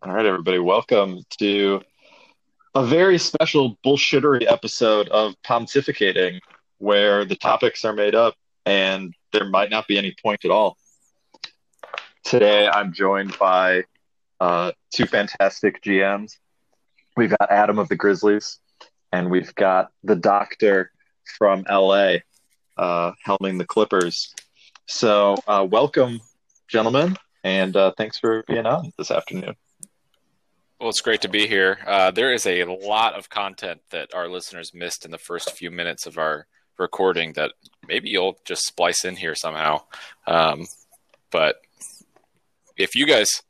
All right, everybody, welcome to a very special bullshittery episode of Pomtificating, where the topics are made up and there might not be any point at all. Today, I'm joined by uh, two fantastic GMs. We've got Adam of the Grizzlies, and we've got the Doctor from LA, uh, helming the Clippers. So, uh, welcome, gentlemen, and uh, thanks for being on this afternoon. Well, it's great to be here. Uh, there is a lot of content that our listeners missed in the first few minutes of our recording that maybe you'll just splice in here somehow. Um, but if you guys,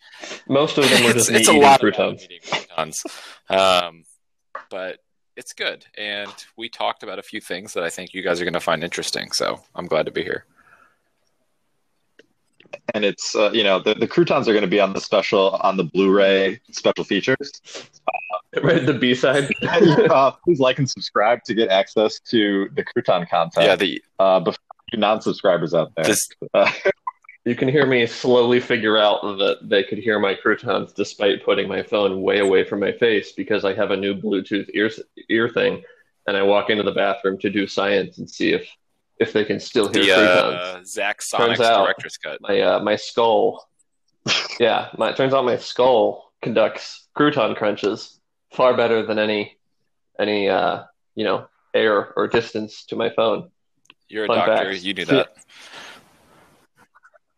most of them were just it's, it's a lot croutons. of croutons. Um, but it's good, and we talked about a few things that I think you guys are going to find interesting. So I'm glad to be here and it's uh, you know the, the croutons are going to be on the special on the Blu-ray special features. Uh, right, the B side. uh, please like and subscribe to get access to the crouton content. Yeah, the uh, before non-subscribers out there. This, you can hear me slowly figure out that they could hear my croutons despite putting my phone way away from my face because I have a new Bluetooth ear ear thing, and I walk into the bathroom to do science and see if if they can still hear the uh, Zack Snyder's director's cut. My uh, my skull, yeah, my turns out my skull conducts crouton crunches far better than any any uh, you know air or distance to my phone. You're Fun a doctor. Facts. You knew that.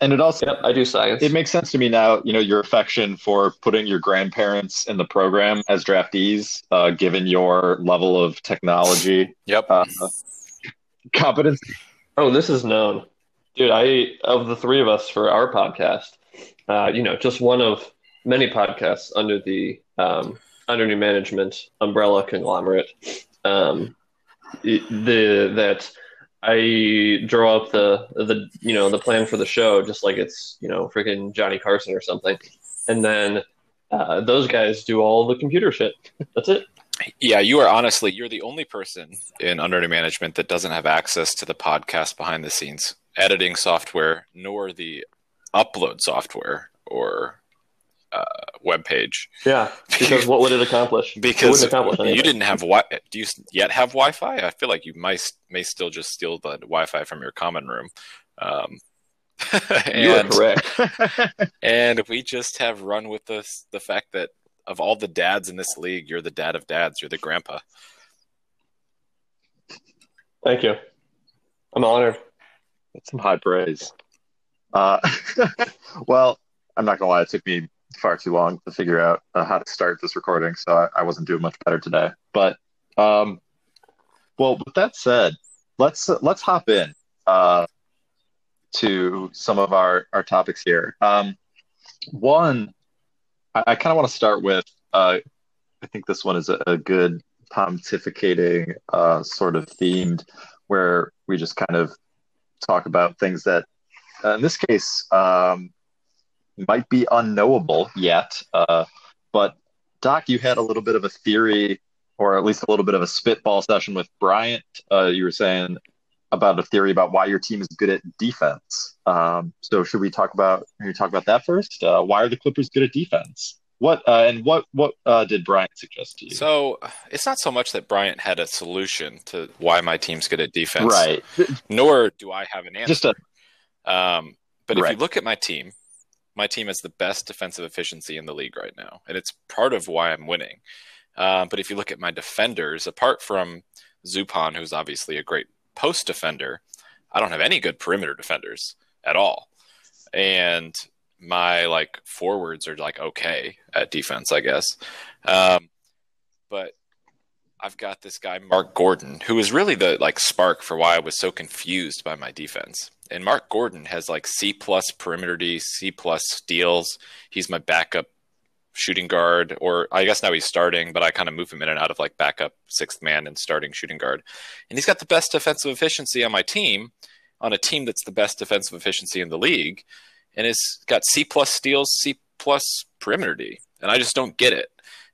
And it also, yep, I do science. It makes sense to me now. You know, your affection for putting your grandparents in the program as draftees, uh, given your level of technology. Yep. Uh, competence. Oh, this is known, dude. I of the three of us for our podcast, uh, you know, just one of many podcasts under the um, under new management umbrella conglomerate. Um, the that I draw up the the you know the plan for the show just like it's you know freaking Johnny Carson or something, and then uh, those guys do all the computer shit. That's it. Yeah, you are honestly you're the only person in under management that doesn't have access to the podcast behind the scenes editing software, nor the upload software or uh, web page. Yeah, because what would it accomplish? Because it accomplish you didn't have wi- Do you yet have Wi-Fi? I feel like you might may still just steal the Wi-Fi from your common room. Um, and, you are correct. and we just have run with the the fact that of all the dads in this league, you're the dad of dads. You're the grandpa. Thank you. I'm honored. That's some high praise. Uh, well, I'm not gonna lie. It took me far too long to figure out uh, how to start this recording, so I, I, wasn't doing much better today. But, um, well, with that said, let's uh, let's hop in uh, to some of our our topics here. Um, one I, I kind of want to start with. Uh, I think this one is a, a good pontificating uh, sort of themed, where we just kind of talk about things that, uh, in this case, um, might be unknowable yet. Uh, but Doc, you had a little bit of a theory, or at least a little bit of a spitball session with Bryant. Uh, you were saying about a theory about why your team is good at defense. Um, so should we talk about? You talk about that first? Uh, why are the Clippers good at defense? What uh, and what what uh, did Bryant suggest to you? So it's not so much that Bryant had a solution to why my team's good at defense, right? Nor do I have an answer. Just a, um, but right. if you look at my team, my team has the best defensive efficiency in the league right now, and it's part of why I'm winning. Uh, but if you look at my defenders, apart from Zupan, who's obviously a great post defender, I don't have any good perimeter defenders at all. And my like forwards are like okay at defense, I guess. Um, but I've got this guy Mark Gordon, who is really the like spark for why I was so confused by my defense. And Mark Gordon has like C plus perimeter D, C plus steals. He's my backup shooting guard, or I guess now he's starting, but I kind of move him in and out of like backup sixth man and starting shooting guard. And he's got the best defensive efficiency on my team, on a team that's the best defensive efficiency in the league, and it's got C plus steals, C plus perimeter D. And I just don't get it.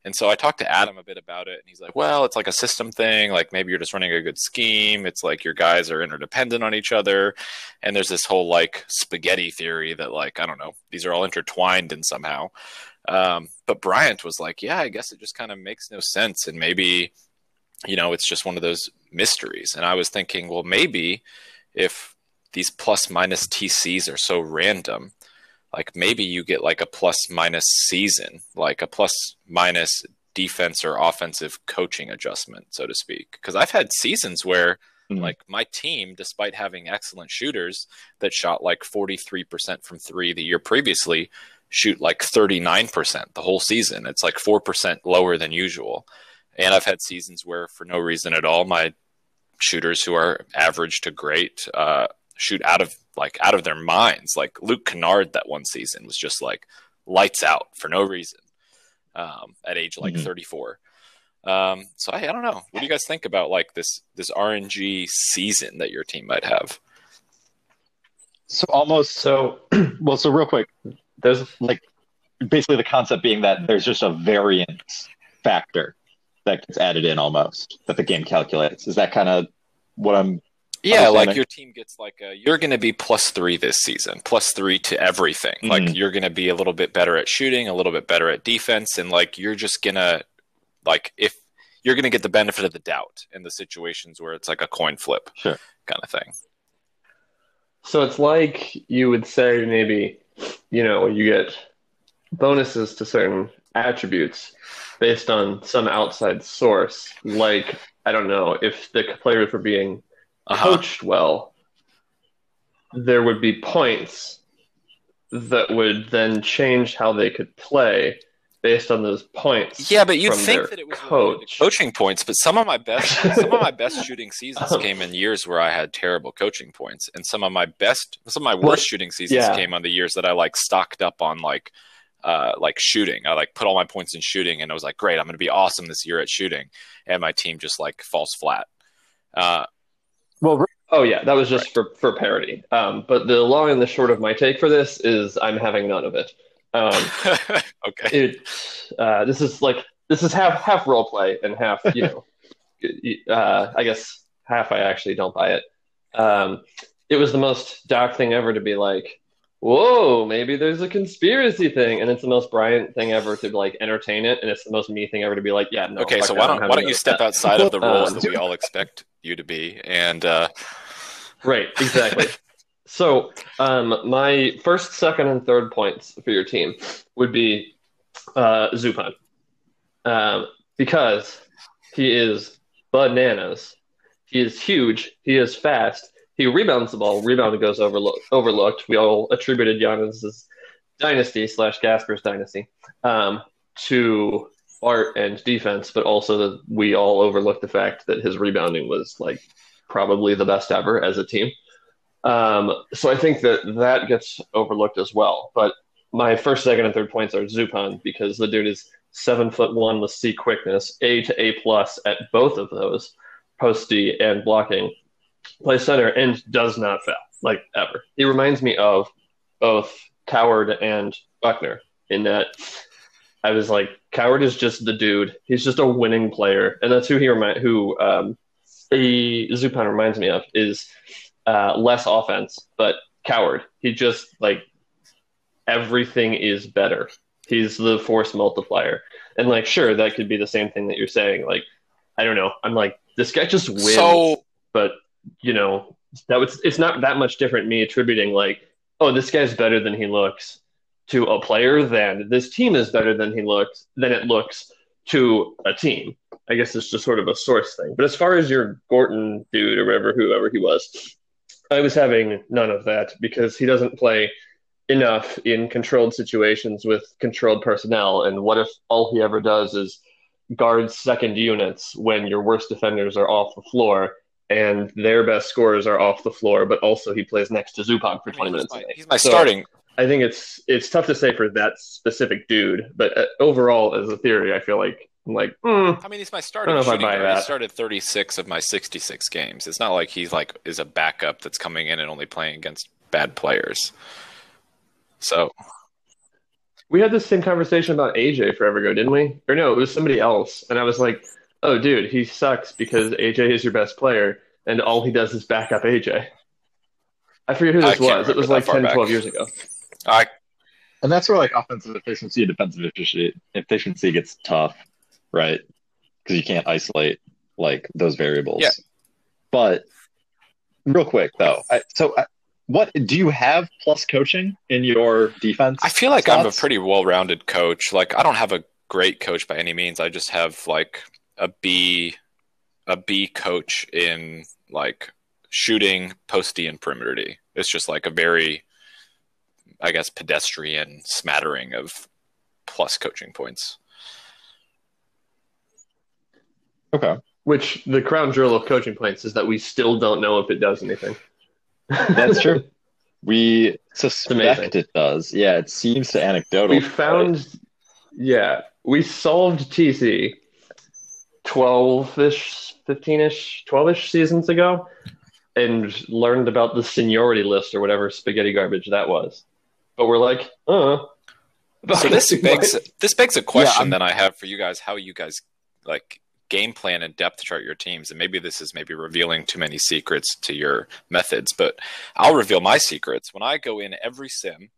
And so I talked to Adam a bit about it, and he's like, well, it's like a system thing. Like maybe you're just running a good scheme. It's like your guys are interdependent on each other. And there's this whole like spaghetti theory that, like, I don't know, these are all intertwined in somehow. Um, but Bryant was like, yeah, I guess it just kind of makes no sense. And maybe, you know, it's just one of those mysteries. And I was thinking, well, maybe if these plus minus TCs are so random, like maybe you get like a plus minus season, like a plus minus defense or offensive coaching adjustment, so to speak. Because I've had seasons where mm-hmm. like my team, despite having excellent shooters that shot like 43% from three the year previously, shoot like 39% the whole season. It's like 4% lower than usual. And I've had seasons where, for no reason at all, my shooters who are average to great uh, shoot out of like out of their minds. Like Luke Kennard that one season was just like lights out for no reason um, at age like mm-hmm. 34. Um, so I, I don't know. What do you guys think about like this this RNG season that your team might have? So almost so well. So real quick, there's like basically the concept being that there's just a variance factor that gets added in almost that the game calculates. Is that kind of what I'm? Yeah, like your team gets like a, you're going to be plus three this season, plus three to everything. Mm-hmm. Like you're going to be a little bit better at shooting, a little bit better at defense, and like you're just gonna like if you're going to get the benefit of the doubt in the situations where it's like a coin flip sure. kind of thing. So it's like you would say maybe you know, you get bonuses to certain attributes based on some outside source. Like, I don't know, if the players were being uh-huh. coached well, there would be points that would then change how they could play based on those points. Yeah, but you'd think that it was coach. coaching points. But some of my best, some of my best shooting seasons um, came in years where I had terrible coaching points, and some of my best, some of my worst well, shooting seasons yeah. came on the years that I like stocked up on like. Uh, like shooting, I like put all my points in shooting, and I was like, "Great, I'm going to be awesome this year at shooting." And my team just like falls flat. Uh, well, oh yeah, that was just right. for for parody. Um, but the long and the short of my take for this is, I'm having none of it. Um, okay. It, uh, this is like this is half half role play and half you know, uh, I guess half I actually don't buy it. Um, it was the most Doc thing ever to be like, whoa, maybe there's a conspiracy thing, and it's the most Bryant thing ever to like entertain it, and it's the most me thing ever to be like, yeah, no. Okay, so why don't why don't you step that. outside of the roles um, that we all expect you to be, and uh... right, exactly. So, um, my first, second, and third points for your team would be uh, Zupan, um, because he is bananas. He is huge. He is fast. He rebounds the ball. Rebound goes overlooked. Overlooked. We all attributed Giannis's dynasty slash Gasper's dynasty um, to art and defense, but also that we all overlooked the fact that his rebounding was like probably the best ever as a team. Um, so I think that that gets overlooked as well. But my first, second, and third points are Zupan because the dude is seven foot one with C quickness, A to A plus at both of those, post D and blocking, plays center and does not foul like ever. He reminds me of both Coward and Buckner in that I was like, Coward is just the dude. He's just a winning player, and that's who he remind who um, he Zupan reminds me of is uh, less offense, but coward. He just like everything is better. He's the force multiplier. And like, sure, that could be the same thing that you're saying. Like, I don't know. I'm like, this guy just wins. So, but you know, that was it's not that much different. Me attributing like, oh, this guy's better than he looks to a player than this team is better than he looks than it looks to a team. I guess it's just sort of a source thing. But as far as your Gordon dude or whatever, whoever he was, I was having none of that because he doesn't play enough in controlled situations with controlled personnel. And what if all he ever does is guard second units when your worst defenders are off the floor and their best scorers are off the floor, but also he plays next to Zupan for 20 I mean, minutes. He's my, he's my so starting. I think it's it's tough to say for that specific dude, but uh, overall, as a theory, I feel like I'm like, mm, I mean, he's my starting shooting guard. He started 36 of my 66 games. It's not like he's like is a backup that's coming in and only playing against bad players. So we had this same conversation about AJ forever ago, didn't we? Or no, it was somebody else, and I was like, "Oh, dude, he sucks because AJ is your best player, and all he does is back up AJ." I forget who this was. It was like 10, back. 12 years ago. I And that's where like offensive efficiency and defensive efficiency efficiency gets tough, right? Because you can't isolate like those variables. Yeah. But real quick though, I, so I, what do you have plus coaching in your defense? I feel like I'm a pretty well-rounded coach. Like I don't have a great coach by any means. I just have like a B, a B coach in like shooting, posty, and perimeter D. It's just like a very, I guess, pedestrian smattering of plus coaching points. Okay. Which the crown jewel of coaching points is that we still don't know if it does anything. That's true. We suspect it does. Yeah, it seems to anecdotal. We found, yeah, we solved TC 12 ish, 15 ish, 12 ish seasons ago and learned about the seniority list or whatever spaghetti garbage that was. But we're like, uh. So this begs this begs a question yeah, that I have for you guys: How you guys like game plan and depth chart your teams? And maybe this is maybe revealing too many secrets to your methods, but I'll reveal my secrets. When I go in every sim,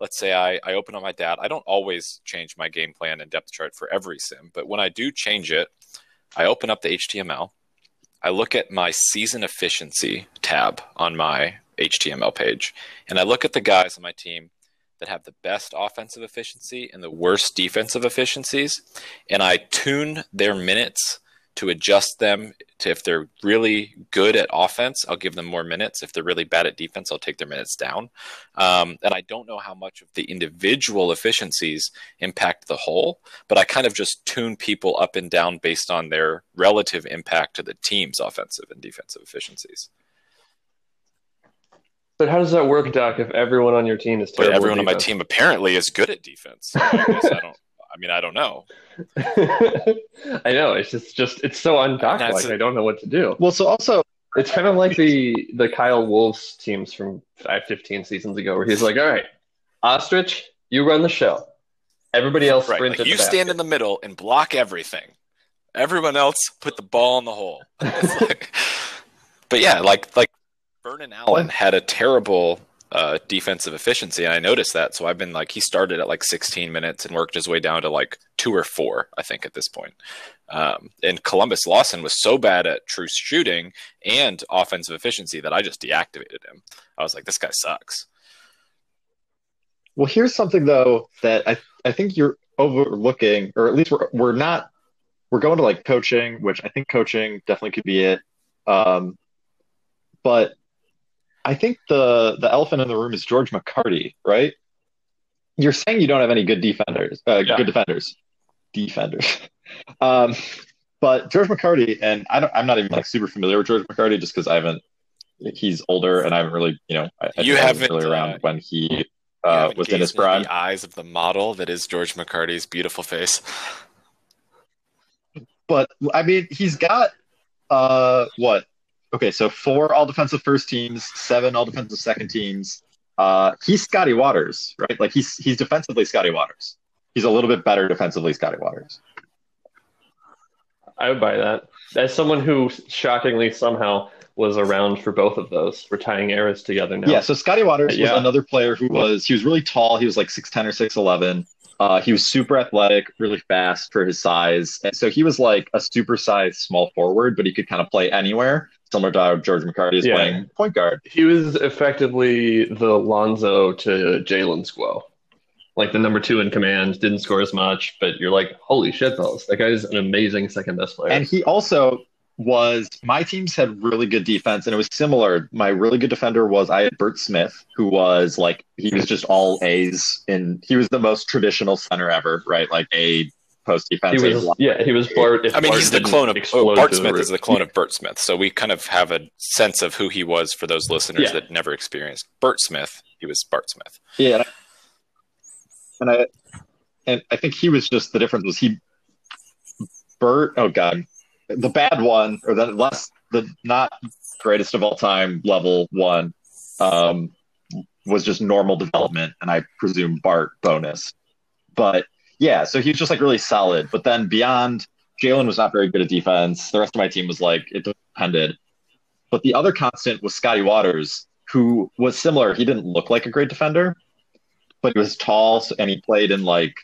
let's say I, I open up my dad, I don't always change my game plan and depth chart for every sim, but when I do change it, I open up the HTML I look at my season efficiency tab on my HTML page, and I look at the guys on my team that have the best offensive efficiency and the worst defensive efficiencies, and I tune their minutes to adjust them to if they're really good at offense, I'll give them more minutes. If they're really bad at defense, I'll take their minutes down. Um, and I don't know how much of the individual efficiencies impact the whole, but I kind of just tune people up and down based on their relative impact to the team's offensive and defensive efficiencies. But how does that work, Doc? If everyone on your team is terrible, but everyone on my team apparently is good at defense. So I, I don't. I mean, I don't know. I know it's just just it's so undoc like I don't know what to do. Well, so also it's kind of like the the Kyle Wolves teams from five, 15 seasons ago, where he's like, "All right, ostrich, you run the show. Everybody else right. Like you stand in the middle and block everything. Everyone else put the ball in the hole." like, but yeah, like like Vernon Allen had a terrible uh, defensive efficiency, and I noticed that. So I've been like, he started at like 16 minutes and worked his way down to like two or four, I think, at this point. Um, and Columbus Lawson was so bad at true shooting and offensive efficiency that I just deactivated him. I was like, this guy sucks. Well, here's something though that I I think you're overlooking, or at least we're we're not. We're going to like coaching, which I think coaching definitely could be it. Um, but I think the the elephant in the room is George McCarty, right? You're saying you don't have any good defenders, uh, yeah. good defenders, defenders. um, but George McCarty, and I don't, I'm not even like super familiar with George McCarty just because I haven't. He's older, and I haven't really, you know, I, you haven't really around uh, when he uh, was in his prime. The eyes of the model that is George McCarty's beautiful face. But I mean, he's got uh, what okay, so four all defensive first teams, seven all defensive second teams. Uh, he's Scotty Waters, right? Like he's he's defensively Scotty Waters. He's a little bit better defensively Scotty Waters. I would buy that. As someone who shockingly somehow was around for both of those. We're tying eras together now. Yeah, so Scotty Waters yeah. was another player who was he was really tall. He was like six ten or six eleven. Uh, he was super athletic, really fast for his size. And so he was like a super sized small forward, but he could kind of play anywhere similar to how George McCarty is yeah. playing point guard. He was effectively the Lonzo to Jalen Squo. Like the number two in command, didn't score as much, but you're like, holy shit, balls. That guy's an amazing second best player. And he also was my teams had really good defense and it was similar. My really good defender was I had Bert Smith, who was like he was just all A's and he was the most traditional center ever, right? Like a post defensive. He was, yeah, he was Bart. I mean, Bart he's the clone of oh, Bart Smith is the clone of Bert Smith, so we kind of have a sense of who he was for those listeners yeah. that never experienced Bert Smith. He was Bart Smith. Yeah, and I and I think he was just the difference was he Bert. Oh God, the bad one or the less the not greatest of all time level one um, was just normal development, and I presume Bart bonus, but yeah, so he was just like really solid. But then beyond, Jalen was not very good at defense. The rest of my team was like it depended. But the other constant was Scotty Waters, who was similar. He didn't look like a great defender, but he was tall and he played in like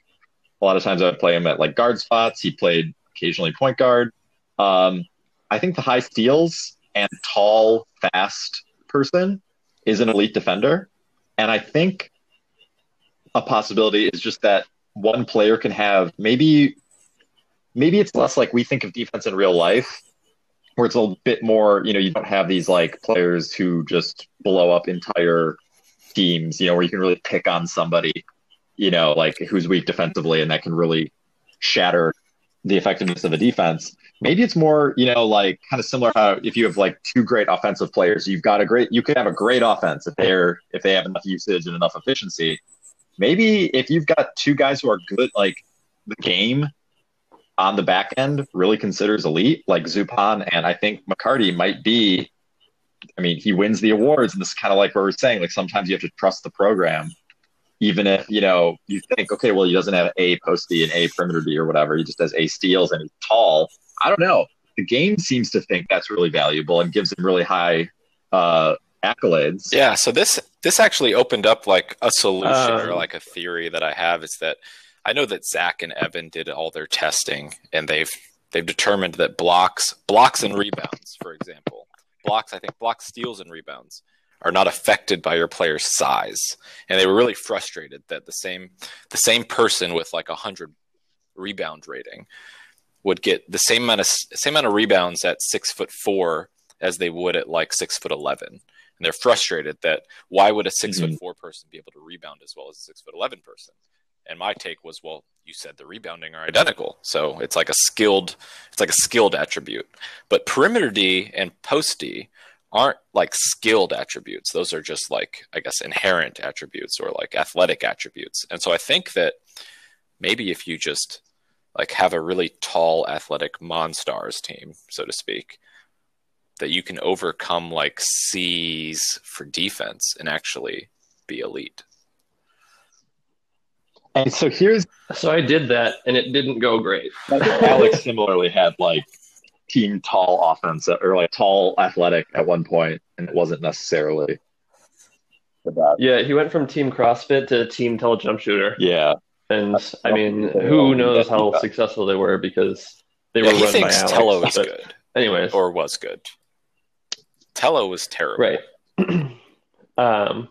a lot of times I would play him at like guard spots. He played occasionally point guard. Um, I think the high steals and tall, fast person is an elite defender. And I think a possibility is just that one player can have. Maybe maybe it's less like we think of defense in real life where it's a little bit more you know you don't have these like players who just blow up entire teams you know where you can really pick on somebody you know like who's weak defensively and that can really shatter the effectiveness of a defense. Maybe it's more you know like kind of similar how if you have like two great offensive players you've got a great you could have a great offense if they're if they have enough usage and enough efficiency maybe if you've got two guys who are good, like the game on the back end really considers elite, like Zupan, and I think McCarty might be. I mean, he wins the awards, and this is kind of like what we're saying. Like sometimes you have to trust the program, even if you know you think, okay, well, he doesn't have a post D and a perimeter D or whatever. He just has a steals and he's tall. I don't know. The game seems to think that's really valuable and gives him really high uh, accolades. Yeah, so this this actually opened up like a solution um, or like a theory that I have is that I know that Zach and Evan did all their testing and they've they've determined that blocks blocks and rebounds, for example, blocks I think blocks steals and rebounds are not affected by your player's size. And they were really frustrated that the same the same person with like a hundred rebound rating would get the same amount of same amount of rebounds at six foot four as they would at like six foot eleven and they're frustrated that why would a 6 mm-hmm. foot four person be able to rebound as well as a six foot eleven person? And my take was, well, you said the rebounding are identical, so it's like a skilled, it's like a skilled attribute. But perimeter D and post D aren't like skilled attributes; those are just like I guess inherent attributes or like athletic attributes. And so I think that maybe if you just like have a really tall athletic monstars team, so to speak, that you can overcome like C's for defense and actually be elite. And so here's so I did that and it didn't go great. Alex similarly had like team tall offense uh, or like tall athletic at one point, and it wasn't necessarily. Yeah, he went from team CrossFit to team tall jump shooter. Yeah, and I mean, who knows how successful they were because they were yeah, run by Alex. Tello was good, anyways, or was good. Tello was terrible. Right. um,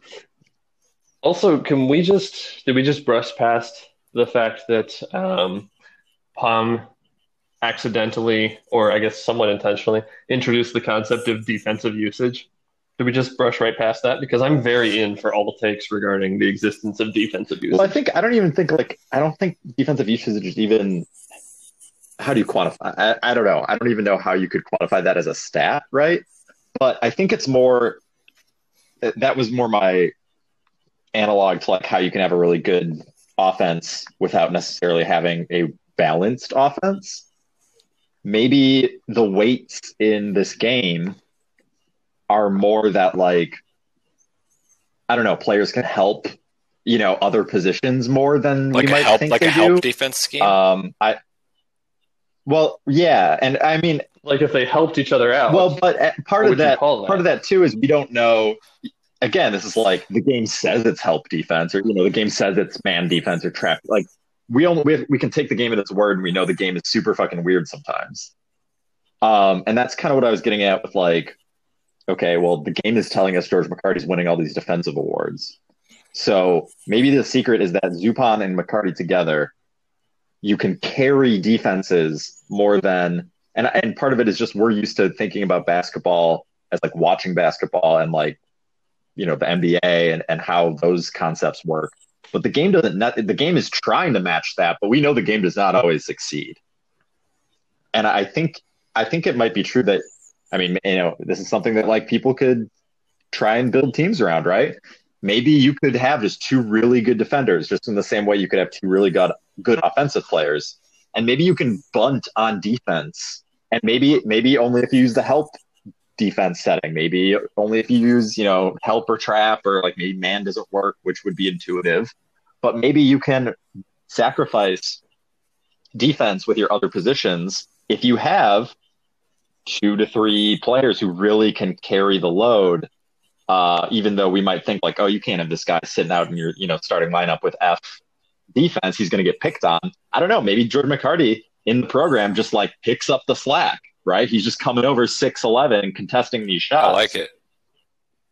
also, can we just did we just brush past the fact that um, Palm accidentally, or I guess somewhat intentionally, introduced the concept of defensive usage? Did we just brush right past that? Because I'm very in for all the takes regarding the existence of defensive usage. Well, I think I don't even think like I don't think defensive usage is even how do you quantify? I, I don't know. I don't even know how you could quantify that as a stat, right? But I think it's more that was more my analog to like how you can have a really good offense without necessarily having a balanced offense. Maybe the weights in this game are more that like I don't know, players can help, you know, other positions more than like we might help, think like they a help do. defense scheme. Um, I well, yeah, and I mean, like if they helped each other out. Well, but uh, part of that, that, part of that too is we don't know. Again, this is like the game says it's help defense, or you know, the game says it's man defense or trap. Like we only we, we can take the game at its word, and we know the game is super fucking weird sometimes. Um, and that's kind of what I was getting at with like, okay, well, the game is telling us George McCarty's winning all these defensive awards. So maybe the secret is that Zupan and McCarty together, you can carry defenses more than and and part of it is just we're used to thinking about basketball as like watching basketball and like you know the NBA and, and how those concepts work. But the game doesn't. The game is trying to match that, but we know the game does not always succeed. And I think I think it might be true that I mean you know this is something that like people could try and build teams around, right? Maybe you could have just two really good defenders, just in the same way you could have two really good good offensive players. And maybe you can bunt on defense. And maybe maybe only if you use the help defense setting. Maybe only if you use you know help or trap or like maybe man doesn't work which would be intuitive. But maybe you can sacrifice defense with your other positions if you have two to three players who really can carry the load Uh, even though we might think like, oh, you can't have this guy sitting out in your you know starting lineup with F defense, he's going to get picked on. I don't know. Maybe Jordan McCarty in the program just like picks up the slack, right? He's just coming over six eleven, contesting these shots. I like it.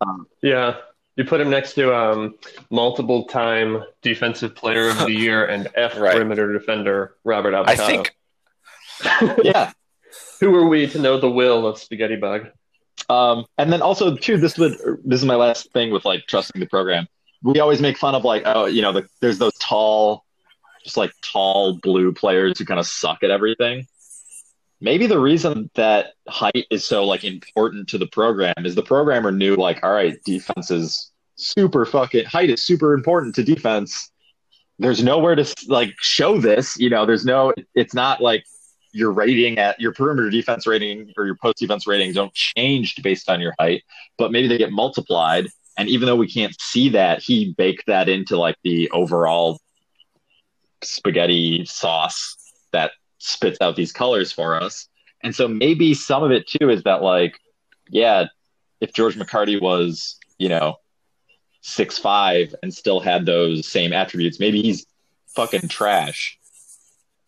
Um, yeah, you put him next to um, multiple time defensive player of the year and F right. perimeter defender Robert Avocado. I think. yeah. Who are we to know the will of Spaghetti Bug? Um, and then also too, this would this is my last thing with like trusting the program. We always make fun of like oh you know the, there's those tall, just like tall blue players who kind of suck at everything. Maybe the reason that height is so like important to the program is the programmer knew like all right defense is super fucking height is super important to defense. There's nowhere to like show this. You know, there's no. It's not like your rating at your perimeter defense rating or your post defense ratings don't change based on your height, but maybe they get multiplied. And even though we can't see that, he baked that into like the overall spaghetti sauce that spits out these colors for us. And so maybe some of it too is that like, yeah, if George McCarty was, you know, six five and still had those same attributes, maybe he's fucking trash.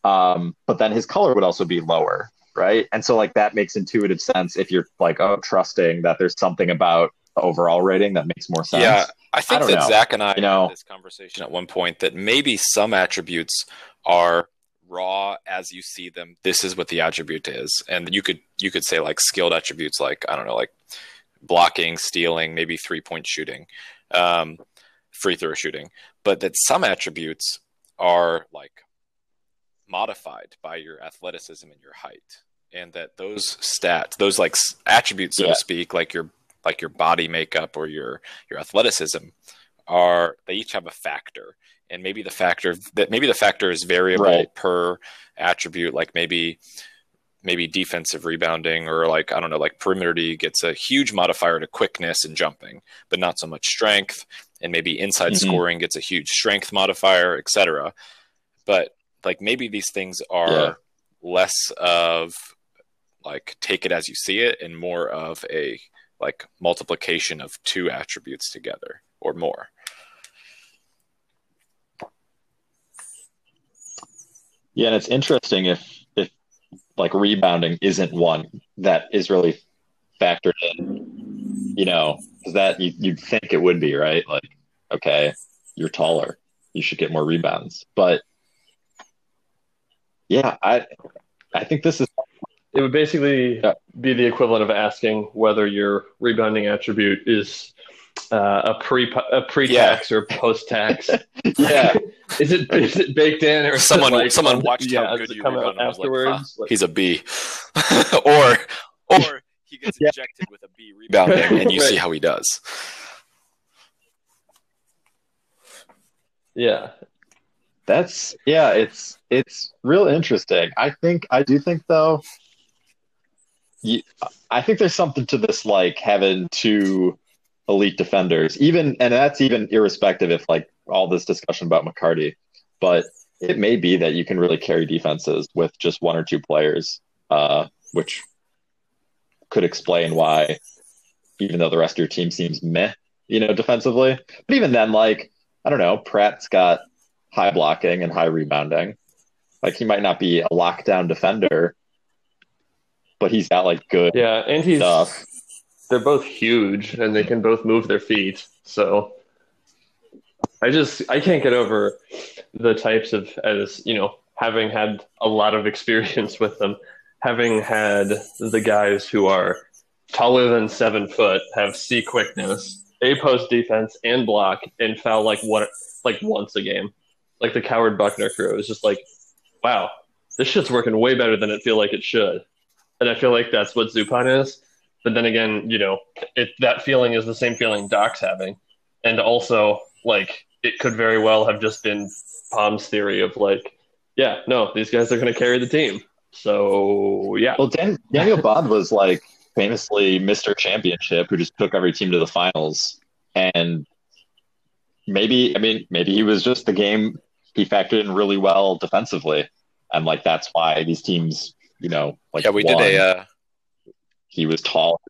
Um, but then his color would also be lower, right? And so like that makes intuitive sense if you're like, oh, trusting that there's something about the overall rating that makes more sense. Yeah, I think I that know. Zach and I you know, had this conversation at one point that maybe some attributes are raw as you see them. This is what the attribute is, and you could you could say like skilled attributes, like I don't know, like blocking, stealing, maybe three point shooting, um, free throw shooting, but that some attributes are like modified by your athleticism and your height and that those stats those like attributes so yeah. to speak like your like your body makeup or your your athleticism are they each have a factor and maybe the factor that maybe the factor is variable right. per attribute like maybe maybe defensive rebounding or like i don't know like perimeter D gets a huge modifier to quickness and jumping but not so much strength and maybe inside mm-hmm. scoring gets a huge strength modifier etc but like maybe these things are yeah. less of like take it as you see it and more of a like multiplication of two attributes together or more. Yeah, and it's interesting if if like rebounding isn't one that is really factored in, you know, because that you, you'd think it would be, right? Like, okay, you're taller, you should get more rebounds. But yeah, I I think this is. It would basically yeah. be the equivalent of asking whether your rebounding attribute is uh, a pre a pre tax yeah. or post tax. yeah, is it is it baked in or someone like, someone watched yeah, how good you rebounded afterwards? Like, he's a B, or or he gets injected with a B rebounding, and you right. see how he does. Yeah, that's yeah, it's it's real interesting. I think I do think though. I think there's something to this, like having two elite defenders, even, and that's even irrespective if like all this discussion about McCarty, but it may be that you can really carry defenses with just one or two players, uh, which could explain why, even though the rest of your team seems meh, you know, defensively. But even then, like I don't know, Pratt's got high blocking and high rebounding. Like he might not be a lockdown defender, but he's got like good yeah, and he's stuff. they're both huge and they can both move their feet. So I just I can't get over the types of as you know having had a lot of experience with them, having had the guys who are taller than seven foot, have C quickness, a post defense and block, and foul like what like once a game like the Coward Buckner crew. is just like, wow, this shit's working way better than it feel like it should. And I feel like that's what Zupan is. But then again, you know, it, that feeling is the same feeling Doc's having. And also, like, it could very well have just been Palm's theory of like, yeah, no, these guys are going to carry the team. So, yeah. Well, Dan- Daniel Bond was like famously Mr. Championship who just took every team to the finals. And maybe, I mean, maybe he was just the game he factored in really well defensively, and like that's why these teams, you know, like yeah, we won. did a. Uh... He was tall,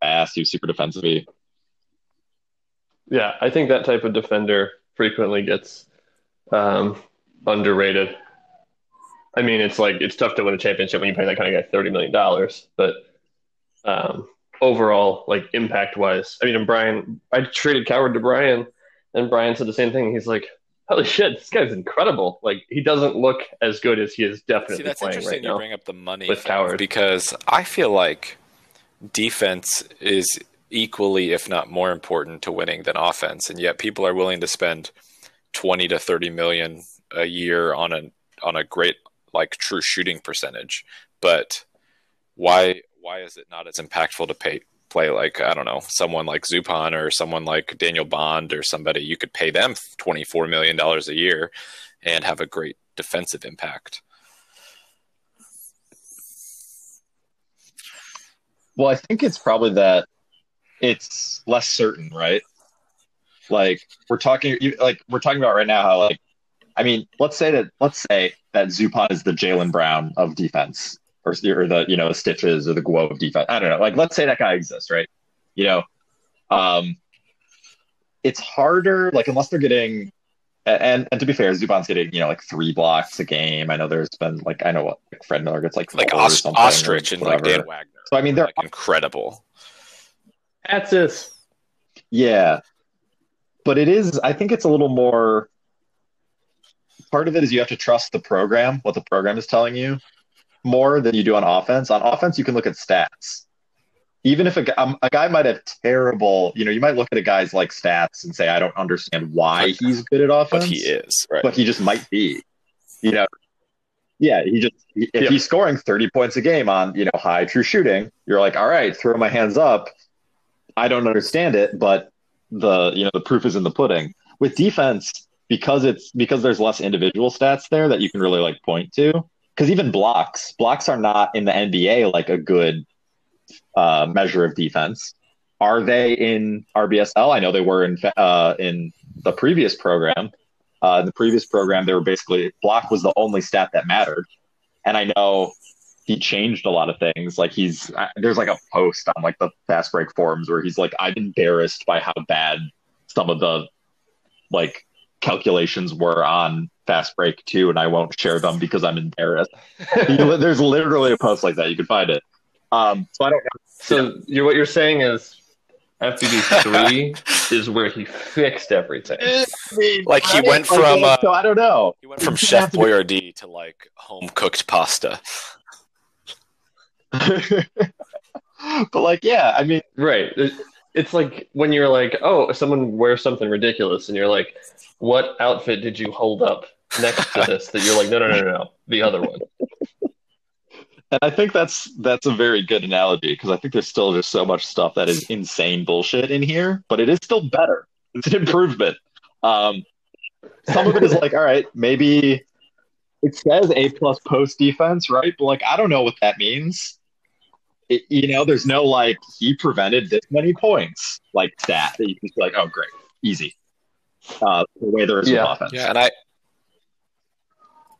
fast. He was super defensively. Yeah, I think that type of defender frequently gets um, underrated. I mean, it's like it's tough to win a championship when you pay that kind of guy thirty million dollars, but um, overall, like impact wise, I mean, and Brian, I traded Coward to Brian, and Brian said the same thing. He's like, "Holy shit, this guy's incredible! Like, he doesn't look as good as he is definitely See, that's playing interesting right you now." bring up the money with Coward. because I feel like defense is equally, if not more important to winning than offense, and yet people are willing to spend twenty to thirty million a year on a on a great like true shooting percentage. But why why is it not as impactful to pay play like I don't know someone like Zupan or someone like Daniel Bond or somebody you could pay them twenty four million dollars a year and have a great defensive impact. Well, I think it's probably that it's less certain, right? Like we're talking, like we're talking about right now. How like, I mean, let's say that let's say that Zupan is the Jalen Brown of defense, or, or the you know the Stitches or the Guo of defense. I don't know. Like, let's say that guy exists, right? You know, um, it's harder. Like unless they're getting. And and to be fair, Zupan's getting you know like three blocks a game. I know there's been like I know what like Fred Miller gets like Like four or Ost- or Ostrich and like. Dan Wagner. So I mean, they're like incredible. That's it. Yeah. But it is, I think it's a little more. Part of it is you have to trust the program, what the program is telling you, more than you do on offense. On offense, you can look at stats. Even if a, um, a guy might have terrible, you know, you might look at a guy's like stats and say, I don't understand why he's good at offense. But he is right. But he just might be. You know, yeah, he just, if Yeah. he's scoring 30 points a game on, you know, high true shooting, you're like, all right, throw my hands up. I don't understand it, but the you know the proof is in the pudding. With defense, because it's because there's less individual stats there that you can really like point to. Because even blocks, blocks are not in the NBA like a good uh, measure of defense. Are they in RBSL? I know they were in uh, in the previous program. Uh, in the previous program, they were basically block was the only stat that mattered. And I know he changed a lot of things. Like he's uh, there's like a post on like the fast break forums where he's like, I'm embarrassed by how bad some of the like calculations were on fast break two, and I won't share them because I'm embarrassed. There's literally a post like that. You can find it. Um, so I don't So you're, what you're saying is FBB three is where he fixed everything. Like, he went Like, from, uh, so I don't know. He went from Chef have to be- Boyardee to like home cooked pasta. but like, yeah, I mean, Right. It- It's like when you're like, oh, someone wears something ridiculous, and you're like, what outfit did you hold up next to this? That you're like, no, no, no, no, no, the other one. And I think that's that's a very good analogy because I think there's still just so much stuff that is insane bullshit in here, but it is still better. It's an improvement. Um, some of it is like, all right, maybe it says A plus post defense, right? But like, I don't know what that means. It, you know, there's no like he prevented this many points like stat that you can be like, oh great, easy. Uh, the way there is Yeah. with offense. Yeah, and I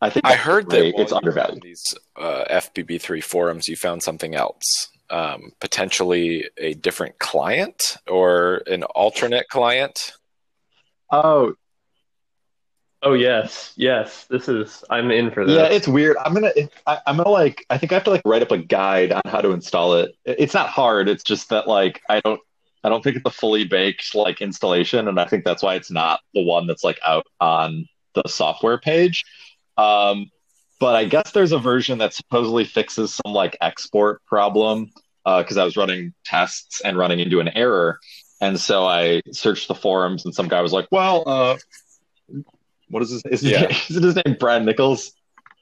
I think I heard great. that it's undervalued. these uh, FBB three forums, you found something else, um, potentially a different client or an alternate client. Oh, Oh yes, yes. This is. I'm in for this. Yeah, it's weird. I'm gonna, I, I'm gonna like, I think I have to like write up a guide on how to install it. It- It's not hard. It's just that like I don't, I don't think it's a fully baked like installation, and I think that's why it's not the one that's like out on the software page. Um, but I guess there's a version that supposedly fixes some like export problem because I was running tests and running into an error, and so I searched the forums, and some guy was like, "Well, uh, what is his? Is, his, Yeah. is his name Brad Nichols?"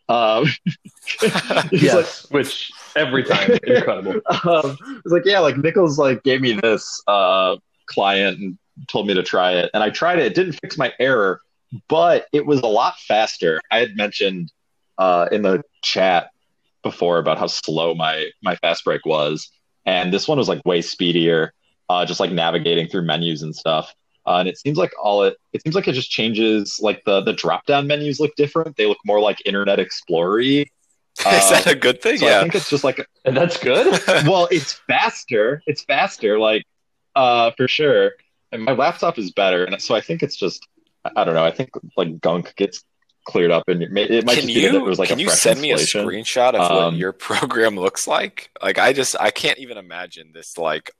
Um, he's like, yes. Which every time incredible. um, it's like, yeah, like Nichols like gave me this uh, client and told me to try it, and I tried it. It didn't fix my error, but it was a lot faster. I had mentioned uh, in the chat before about how slow my my fast break was, and this one was like way speedier. Uh, just like navigating through menus and stuff. Uh, and it seems like all it it seems like it just changes like the the drop down menus look different. They look more like Internet Explorer. Is that a good thing? So I think it's just like And that's good. well, it's faster. It's faster, like uh, for sure. and my laptop is better, and so I think it's just I don't know. I think like gunk gets cleared up, and it, may, it might can just you, be that it was like can a you fresh send me a screenshot of what Um, your program looks like? Like I just I can't even imagine this. Like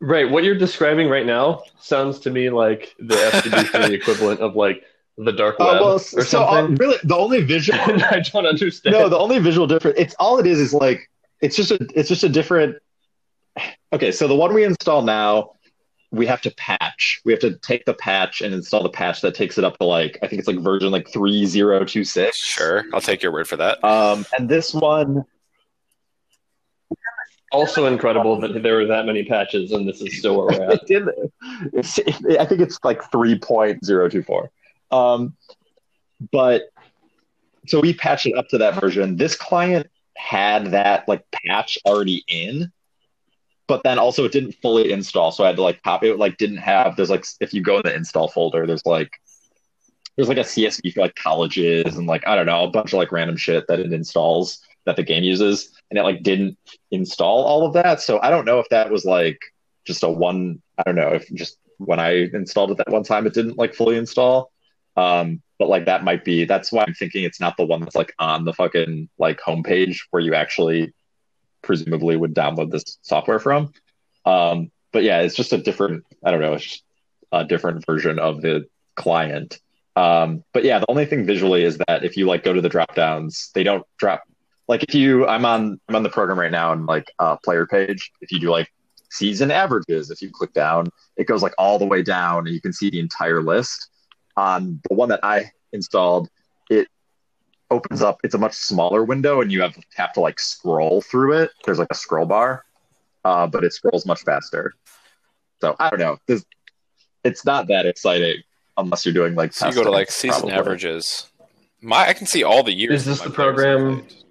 Right, what you're describing right now sounds to me like the FTD3 equivalent of like the dark Oh web well, or so uh, something. really, the only visual I don't understand. no, the only visual difference. It's all it is is like it's just a it's just a different. Okay, so the one we install now, we have to patch. We have to take the patch and install the patch that takes it up to like I think it's like version like three zero two six. sure, I'll take your word for that. Um, and this one, also incredible that there were that many patches and this is still where we're at. I think it's like three point zero two four. Um, but so we patched it up to that version. This client had that like patch already in, but then also it didn't fully install, so I had to like copy it. Like didn't have. There's like if you go in the install folder, there's like there's like a CSV for like colleges and like I don't know a bunch of like random shit that it installs that the game uses, and it like didn't install all of that. So I don't know if that was like just a one. I don't know if just when I installed it that one time, it didn't like fully install. Um, but like that might be. That's why I'm thinking it's not the one that's like on the fucking like homepage where you actually presumably would download this software from. Um, but yeah, it's just a different. I don't know. A different version of the client. Um, but yeah, the only thing visually is that if you like go to the drop downs, they don't drop. Like if you, I'm on, I'm on the program right now and like uh, player page. If you do like season averages, if you click down, it goes like all the way down and you can see the entire list. On the one that I installed, it opens up. It's a much smaller window and you have have to like scroll through it. There's like a scroll bar, uh, but it scrolls much faster. So I don't know. This, it's not that exciting unless you're doing like So you go to like season probably. averages. My I can see all the years. Is this the program- played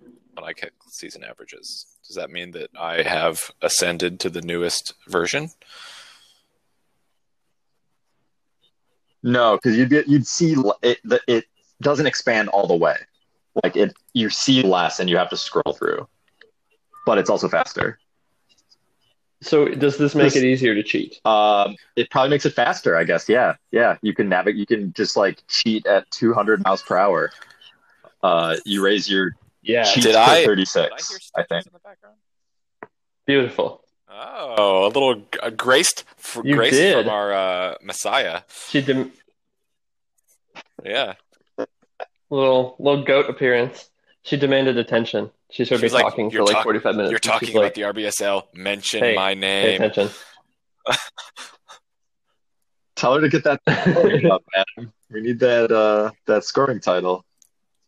When I get season averages, does that mean that I have ascended to the newest version? No, because you'd be, you'd see it. The, it doesn't expand all the way. Like it, you see less, and you have to scroll through. But it's also faster. So does this make This- it easier to cheat? Um, it probably makes it faster, I guess. Yeah, yeah. You can navigate. You can just like cheat at 200 miles per hour. Uh, you raise your Yeah, cheat Did to I- Did I hear 36. I think. in the background? beautiful. Oh, a little a graced, f- You graced did. from our uh, Messiah. She did Yeah, little little goat appearance. She demanded attention. She started She's like, talking for "You're like talk- 45 minutes. you're talking about like, the RBSL. Mention Hey, my Pay name. attention. Tell her to get that up, man. We need that uh, that scoring title.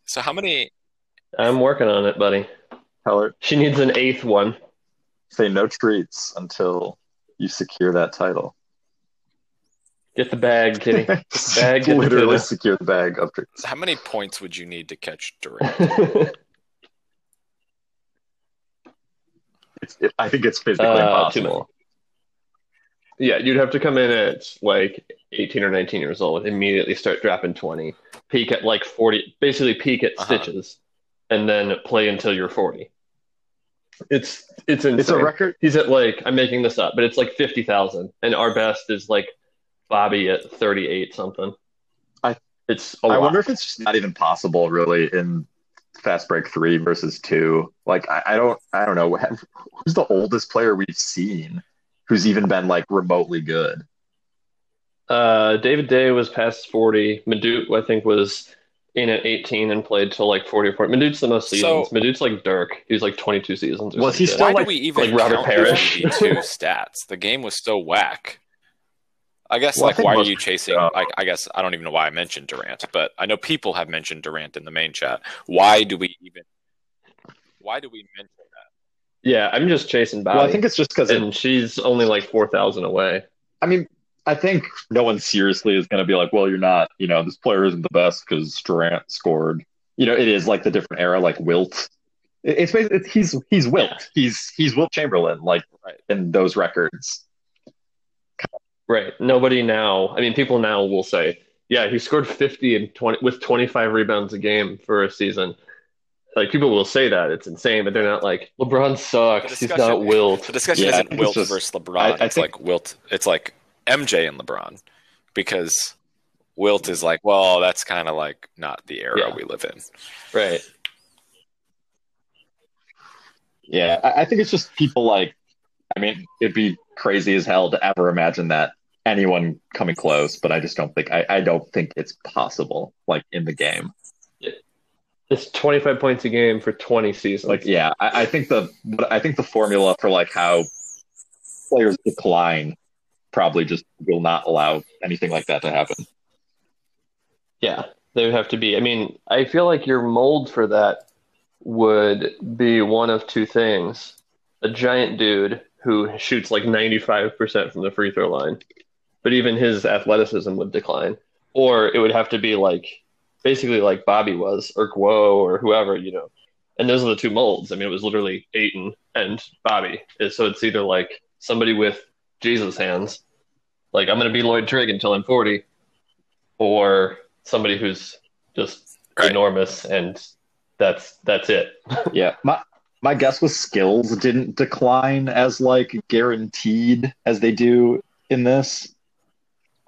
So how many? I'm working on it, buddy. Tell her She needs an eighth one. say no treats until you secure that title. Get the bag, kitty. Bag, get the Literally tuna. secure the bag of treats. How many points would you need to catch Durant? It's, it, I think it's physically uh, too impossible. Yeah, you'd have to come in at like 18 or 19 years old, immediately start dropping 20, peak at like 40, basically peak at Uh-huh. stitches, and then play until you're 40. It's it's insane. It's a record. He's at like I'm making this up, but it's like 50,000, and our best is like Bobby at 38 something. I- it's I lot. wonder if it's just not even possible, really, in Fast Break Three versus Two. Like, I, I don't, I don't know. Who's the oldest player we've seen who's even been like remotely good? Uh, David Day was past 40. Madut, I think, was in at 18 and played till like 40 or 40. Madut's the most So- seasons. Madut's like Dirk. He was like 22 seasons. Or Was he still Why like- do we even like Robert count Parrish? two stats? The game was so whack. I guess Well, like think why are you chasing? uh, like I guess I don't even know why I mentioned Durant, but I know people have mentioned Durant in the main chat. Why do we even? Why do we mention that? Yeah, I'm just chasing Bobby. Well, I think it's just because. and she's only like 4,000 away. I mean, I think no one seriously is going to be like, "Well, you're not. You know, this player isn't the best because Durant scored." You know, it is like the different era, like Wilt. It's, basically it's he's he's Wilt. He's he's Wilt Chamberlain, like Right. in those records. Right. Nobody now, I mean, people now will say, yeah, he scored 50 and 20 with 25 rebounds a game for a season. like people will say that it's insane, but they're not like LeBron sucks. He's not Wilt. The discussion Yeah, isn't Wilt just- versus LeBron. I- I it's think- like Wilt. It's like MJ and LeBron because Wilt is like, well, that's kind of like not the era Yeah. we live in. Right. Yeah, I, I think it's just people like. I mean, it'd be crazy as hell to ever imagine that anyone coming close, but I just don't think I, I don't think it's possible. Like in the game, It's 25 points a game for 20 seasons. like yeah, I, I think the but I think the formula for like how players decline probably just will not allow anything like that to happen. Yeah, they would have to be. I mean, I feel like your mold for that would be one of two things. A giant dude who shoots like 95% from the free throw line, but even his athleticism would decline. Or it would have to be like basically like Bobby was, or Guo, or whoever, you know. And those are the two molds. I mean, it was literally Aiton and Bobby. So it's either like somebody with Jesus hands, like I'm going to be Lloyd Trigg until I'm 40, or somebody who's just Right. enormous and that's that's it. Yeah, my my guess was skills didn't decline as like guaranteed as they do in this.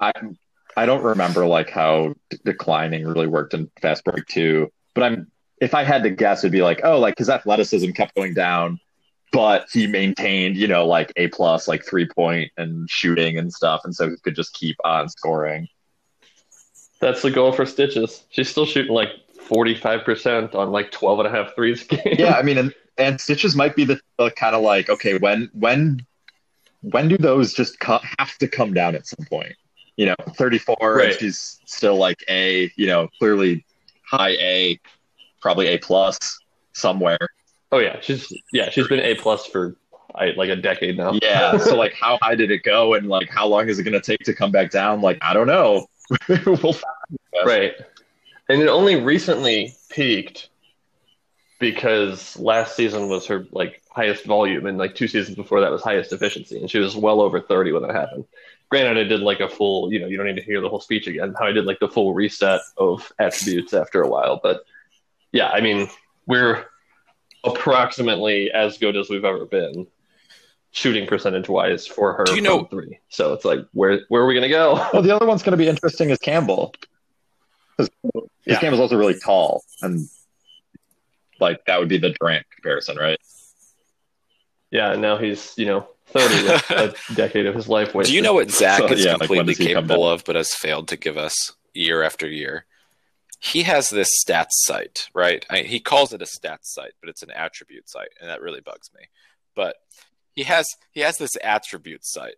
I I don't remember like how d- declining really worked in Fast Break Two, but I'm if I had to guess, it'd be like oh, like his athleticism kept going down, but he maintained you know like a plus like three point and shooting and stuff, and so he could just keep on scoring. That's the goal for Stitches. She's still shooting like 45% on like 12 and a half threes a game. yeah, I mean, and, and stitches might be the, the kind of like, okay, when when when do those just co- have to come down at some point? You know, thirty four, Right. and she's still like a, you know, clearly high A, probably A plus somewhere. Oh yeah, she's yeah, she's been A plus for I, like a decade now. Yeah, so like, how high did it go, and like, how long is it going to take to come back down? Like, I don't know. we'll find. Right. And it only recently peaked because last season was her like highest volume and like two seasons before that was highest efficiency and she was well over 30 when that happened. Granted I did like a full, you know, you don't need to hear the whole speech again, how I did like the full reset of attributes after a while, but yeah, I mean, we're approximately as good as we've ever been shooting percentage wise for her Do you know- three. So it's like where where are we going to go? Well, the other one's going to be interesting is Campbell. Because Yeah. Campbell's also really tall, and like that would be the Durant comparison, right? Yeah, and now he's, you know, 30 with a decade of his life wasted. Do you know what Zach So, is yeah, completely does he capable of, but has failed to give us year after year? He has this stats site, right? I, he calls it a stats site, but it's an attribute site, and that really bugs me. But he has he has this attribute site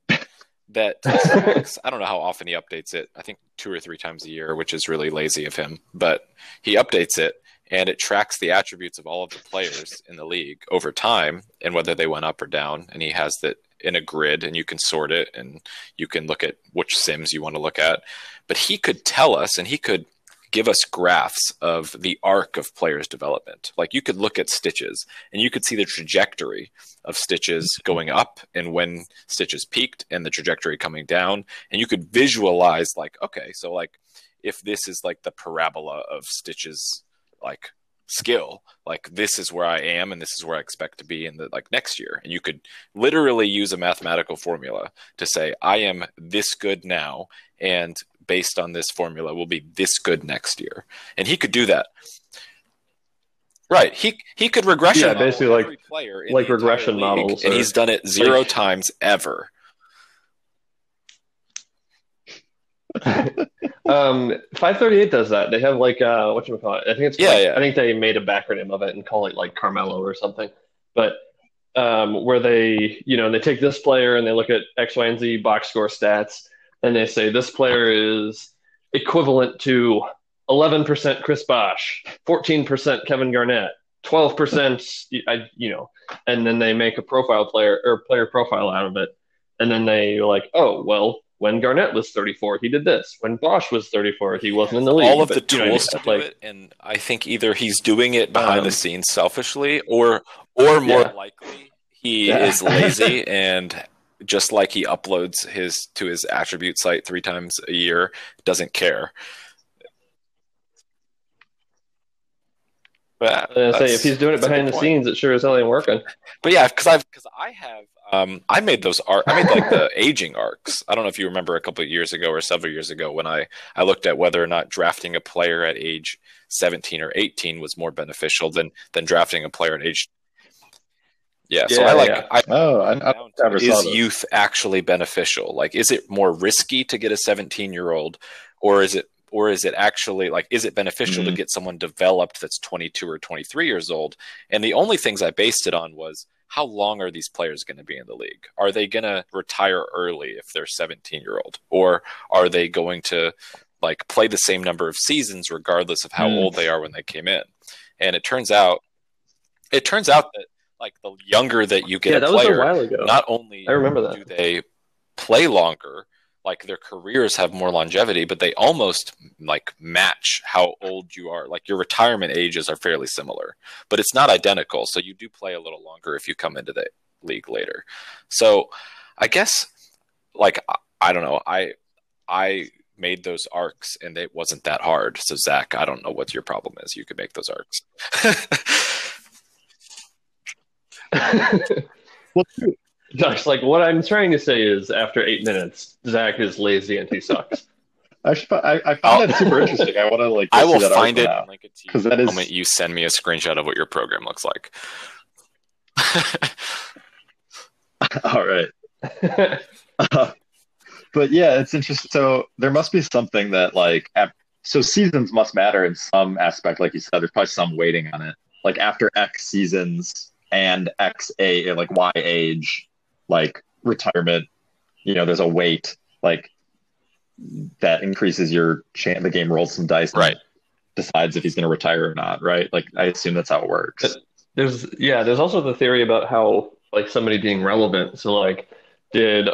that tracks. I don't know how often he updates it. I think two or three times a year, which is really lazy of him. But he updates it, and it tracks the attributes of all of the players in the league over time and whether they went up or down. And he has that in a grid, and you can sort it, and you can look at which sims you want to look at. But he could tell us, and he could give us graphs of the arc of players' development. Like you could look at stitches, and you could see the trajectory of stitches going up, and when stitches peaked, and the trajectory coming down, and you could visualize like, okay, so like if this is like the parabola of stitches like skill like this is where i am and this is where i expect to be in the like next year and you could literally use a mathematical formula to say i am this good now and based on this formula will be this good next year and he could do that right he he could regression Yeah, basically like- every player in like regression models and or- he's done it zero like- times ever Um, 538 does that. They have like uh, what you call it? I think it's Yeah, like- yeah. I think they made a backronym of it and call it like Carmelo or something. But um, where they, you know, they take this player and they look at X, Y, and Z box score stats, and they say this player is equivalent to 11% Chris Bosh, 14% Kevin Garnett, 12%, I, you know, and then they make a profile player or player profile out of it, and then they like, oh well. When Garnett was 34, he did this. When Bosh was 34, he wasn't in the league. all of the but, you know tools to do Like, it, and I think either he's doing it behind Um, the scenes selfishly, or or more Yeah. likely he Yeah. is lazy and just like he uploads his to his attribute site three times a year, doesn't care. Yeah, I say if he's doing it behind the point. scenes, it sure as hell ain't working. But yeah, because I've because I have um, I made those art. I made like the aging arcs. I don't know if you remember a couple of years ago or several years ago when I I looked at whether or not drafting a player at age 17 or 18 was more beneficial than than drafting a player at age. Yeah, yeah so I like. Yeah. I, oh, I, I never is saw youth actually beneficial? Like, is it more risky to get a 17 year old, or is it or is it actually like is it beneficial mm-hmm. to get someone developed that's 22 or 23 years old and the only things i based it on was how long are these players going to be in the league are they going to retire early if they're 17 year old or are they going to like play the same number of seasons regardless of how mm. old they are when they came in and it turns out it turns out that like the younger that you get yeah, a player, a not only I remember that. do they play longer, like their careers have more longevity, but they almost like match how old you are. Like your retirement ages are fairly similar, but it's not identical. So you do play a little longer if you come into the league later. So I guess like I don't know. I I made those arcs and it wasn't that hard. So Zach, I don't know what your problem is. You could make those arcs. well, Josh, like what I'm trying to say is, after eight minutes, Zach is lazy and he sucks. I, should, I, I found that super interesting. I want to like. I will find it because that is the moment you send me a screenshot of what your program looks like. All right. uh, but yeah, it's interesting. So there must be something that like. so seasons must matter in some aspect, like you said. There's probably some weighting on it. Like after X seasons and X a like Y age, like retirement, you know, there's a weight like that increases your chance. The game rolls some dice, right? Decides if he's going to retire or not, right? Like I assume that's how it works. There's yeah, there's also the theory about how like somebody being relevant. So like, did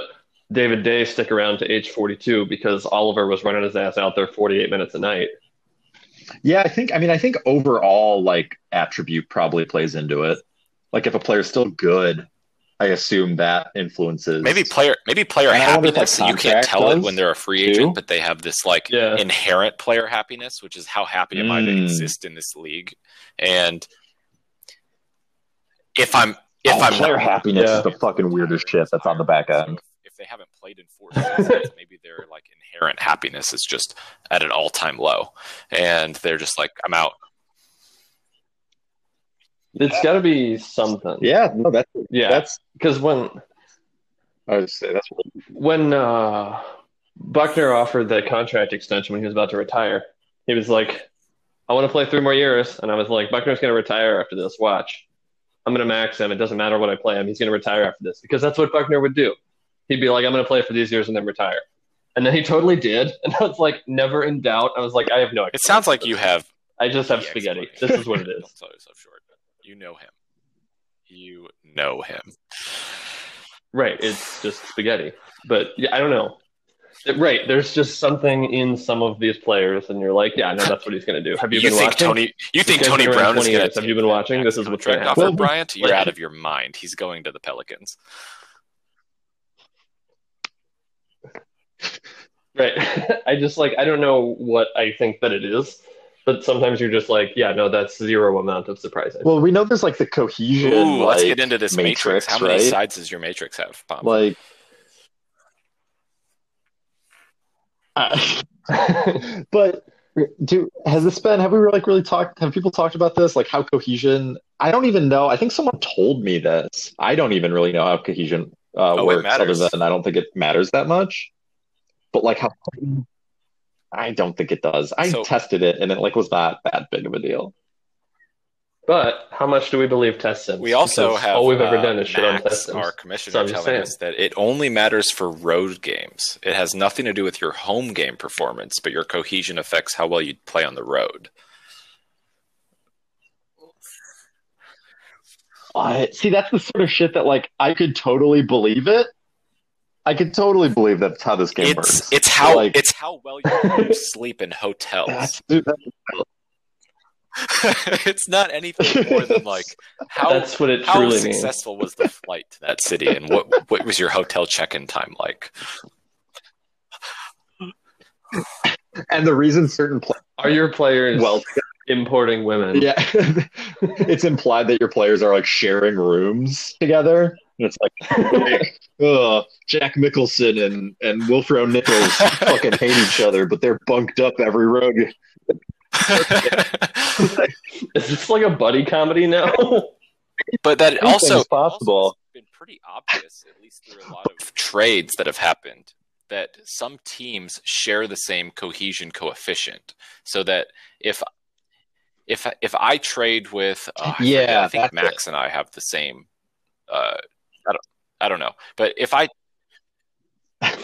David Day stick around to age 42 because Oliver was running his ass out there 48 minutes a night? Yeah, I think. I mean, I think overall, like attribute probably plays into it. Like if a player's still good, I assume that influences maybe player maybe player happiness. You can't tell it when they're a free too? agent, but they have this like yeah. inherent player happiness, which is how happy am I to hmm. exist in this league? And if I'm if oh, I'm player not, happiness yeah. is the fucking weirdest shit that's on the back end. If they haven't played in four seasons, maybe their like inherent happiness is just at an all time low, and they're just like, I'm out. It's got to be something. Yeah, no, that's yeah. That's because when I would say that's when uh, Buckner offered the contract extension when he was about to retire. He was like, "I want to play three more years," and I was like, "Buckner's going to retire after this. Watch, I'm going to max him. It doesn't matter what I play him. He's going to retire after this because that's what Buckner would do. He'd be like, "I'm going to play for these years and then retire." And then he totally did, and I was like, never in doubt. I was like, I have no. It sounds like you have. I just have spaghetti. This is what it is. You know him. You know him. Right. It's just spaghetti. But yeah, I don't know. Right. There's just something in some of these players, and you're like, yeah, no, that's what he's going to do. Have you, you been think watching? Tony, you think Tony Brown is going to Have you been watching? This is what's going to happen. Well, Bryant, you're out of your mind. He's going to the Pelicans. Right. I just like I don't know what I think that it is but sometimes you're just like, yeah, no, that's zero amount of surprising. Well, we know there's like the cohesion. Ooh, let's get into this matrix. matrix. How many right? sides does your matrix have, Pom? Like, uh, but do has this been? Have we like really talked? Have people talked about this? Like how cohesion? I don't even know. I think someone told me this. I don't even really know how cohesion uh, oh, works. Other than I don't think it matters that much. But like how I don't think it does. I so, tested it and it like was not that big of a deal. But how much do we believe test tests We also because have all we've ever uh, done is shit on tests. Our commissioner so telling saying. us that it only matters for road games. It has nothing to do with your home game performance, but your cohesion affects how well you play on the road. I see. That's the sort of shit that like I could totally believe it, I could totally believe that's how this game it's, works. It's how like, it's how well you sleep in hotels. That's, dude, that's... it's not anything more than like how that's what it how truly successful means. was the flight to that city and what what was your hotel check-in time like? And the reason certain players are your players well importing women. Yeah, it's implied that your players are like sharing rooms together. And it's like, like uh, Jack Mickelson and and Wilfredo Nichols fucking hate each other, but they're bunked up every road. Is this like a buddy comedy now? but that also possible. Also been pretty obvious, at least through a lot of trades that have happened, that some teams share the same cohesion coefficient. So that if if if I trade with, uh, yeah, I, I think Max it. and I have the same. Uh, I don't, I don't know, but if I,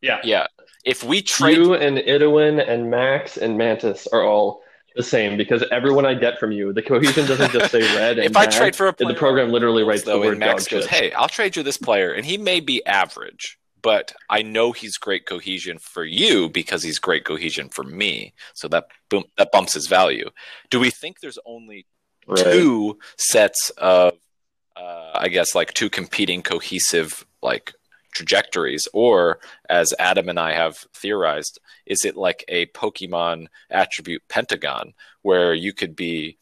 yeah, yeah, if we trade, you and Idwin and Max and Mantis are all the same because everyone I get from you, the cohesion doesn't just say red. if I trade for a player, the program literally writes though, the word Max goes, "Hey, I'll trade you this player," and he may be average, but I know he's great cohesion for you because he's great cohesion for me. So that boom, that bumps his value. Do we think there's only right. two sets of, uh, I guess, like two competing cohesive like trajectories, or as Adam and I have theorized, is it like a Pokemon attribute pentagon where you could be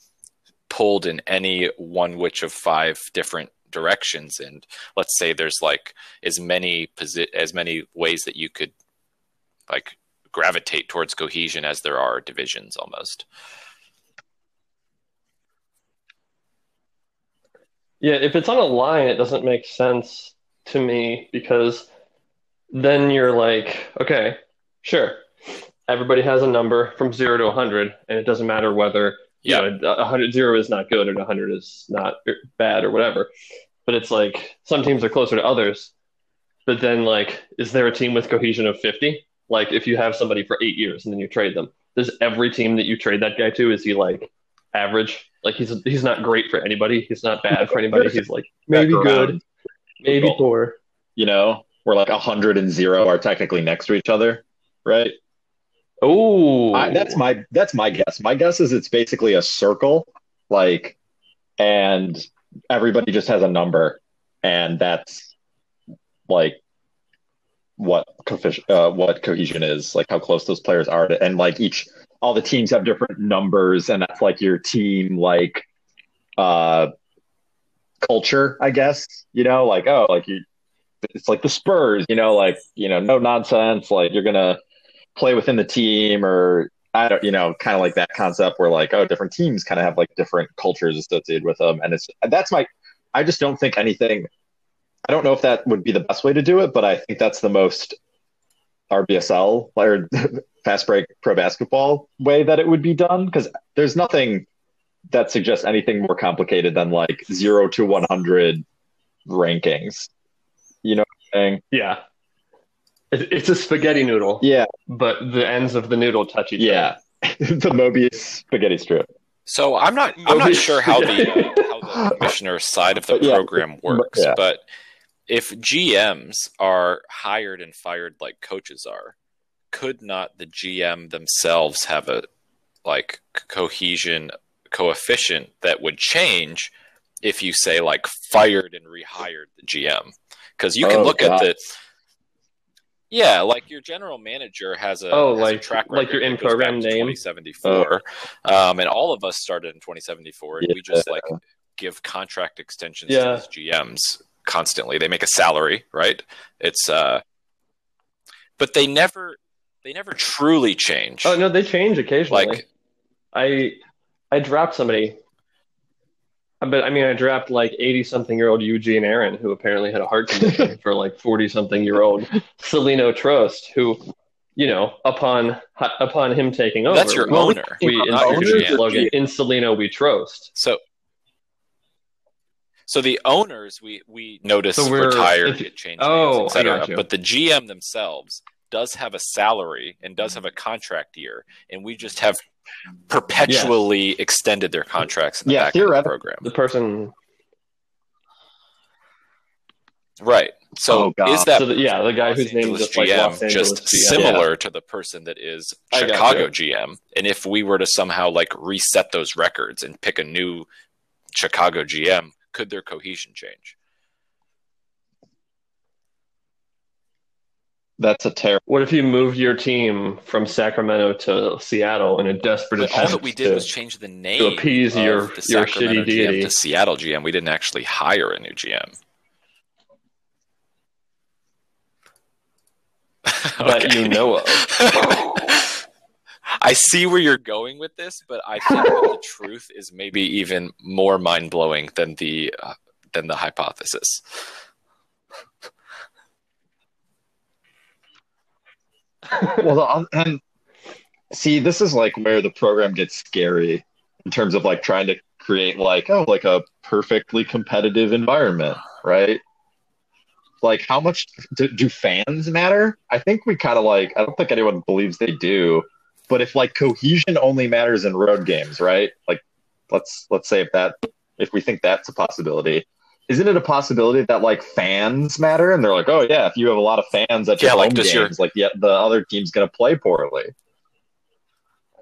pulled in any one which of five different directions? And let's say there's like as many posi- as many ways that you could like gravitate towards cohesion as there are divisions almost yeah if it's on a line it doesn't make sense to me because then you're like okay sure everybody has a number from 0 to 100 and it doesn't matter whether yeah. you know, 100 zero is not good and 100 is not bad or whatever. But it's like some teams are closer to others. But then, like, is there a team with cohesion of 50? Like, if you have somebody for eight years and then you trade them, does every team that you trade that guy to is he like average? Like, he's he's not great for anybody. He's not bad for anybody. He's like maybe good, maybe poor. You know, where like 100 and zero are technically next to each other, right? Oh, that's my that's my guess. My guess is it's basically a circle, like, and everybody just has a number, and that's like what cohesion, uh, what cohesion is, like how close those players are to, and like each all the teams have different numbers, and that's like your team like uh culture, I guess. You know, like oh, like you, it's like the Spurs. You know, like you know, no nonsense. Like you're gonna play within the team or I don't, you know, kind of like that concept where like, oh, different teams kind of have like different cultures associated with them. And it's, that's my, I just don't think anything, I don't know if that would be the best way to do it, but I think that's the most RBSL or fast break pro basketball way that it would be done. Cause there's nothing that suggests anything more complicated than like zero to 100 rankings. You know what I'm saying? Yeah. It's a spaghetti noodle. Yeah. But the ends of the noodle touch each yeah. other. Yeah. the Mobius spaghetti strip. So I'm not I'm not sure how the uh, how the commissioner side of the yeah. program works, yeah. but if GMs are hired and fired like coaches are, could not the GM themselves have a like cohesion coefficient that would change if you say like fired and rehired the GM? Because you can oh, look God. at the yeah, like your general manager has a oh, has like a track like your in program name, 2074, um, and all of us started in 2074, and yeah. we just like give contract extensions yeah. to these GMs constantly. They make a salary, right? It's uh, but they never they never truly change. Oh no, they change occasionally. Like I I dropped somebody but I mean, I dropped like 80 something year old Eugene Aaron, who apparently had a heart condition, for like 40 something year old Celino Trost, who, you know, upon upon him taking over, that's your owner. We instituted the slogan "In Celino We Trost." So, so the owners we we notice so retired, if, changed oh, etc. But the GM themselves does have a salary and does have a contract year, and we just have perpetually extended their contracts in the yeah, back program. The person, right? So oh, is that so the, yeah the guy whose name is just GM like just GM. similar yeah. to the person that is Chicago GM? And if we were to somehow like reset those records and pick a new Chicago GM, could their cohesion change? That's a terrible. What if you moved your team from Sacramento to Seattle in a desperate But all attempt that we did to, was change the name to appease of your the your Sacramento shitty deity? GM to Seattle GM. We didn't actually hire a new GM. that Okay. you know of? I see where you're going with this, but I think the truth is maybe even more mind blowing than the uh, than the hypothesis. well, the, and see, this is like where the program gets scary in terms of like trying to create like oh like a perfectly competitive environment, right? Like, how much do, do fans matter? I think we kind of like. I don't think anyone believes they do, but if like cohesion only matters in road games, right? Like, let's let's say if that if we think that's a possibility. Isn't it a possibility that like fans matter? And they're like, oh yeah, if you have a lot of fans at your Yeah, like, home does your- games, like yeah, the other team's gonna play poorly.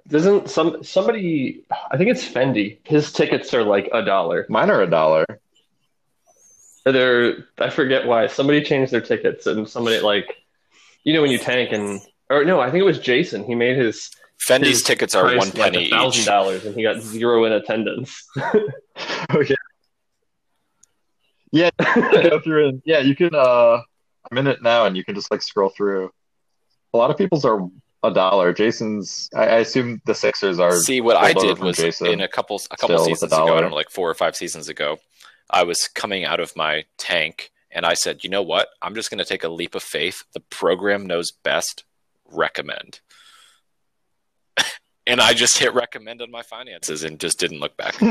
Doesn't some somebody? I think it's Fendi. His tickets are like a dollar. Mine are a dollar. They're I forget why somebody changed their tickets and somebody like, you know when you tank and or no, I think it was Jason. He made his Fendi's his tickets are one penny thousand each. dollars and he got zero in attendance. okay. Yeah, yeah. go through and yeah, you can. uh I'm in it now, and you can just like scroll through. A lot of people's are a dollar. Jason's. I, I assume the Sixers are. See, what I did was Jason, in a couple a couple seasons a ago, I don't know, like four or five seasons ago, I was coming out of my tank and I said, you know what? I'm just going to take a leap of faith. The program knows best. Recommend. and I just hit recommend on my finances and just didn't look back.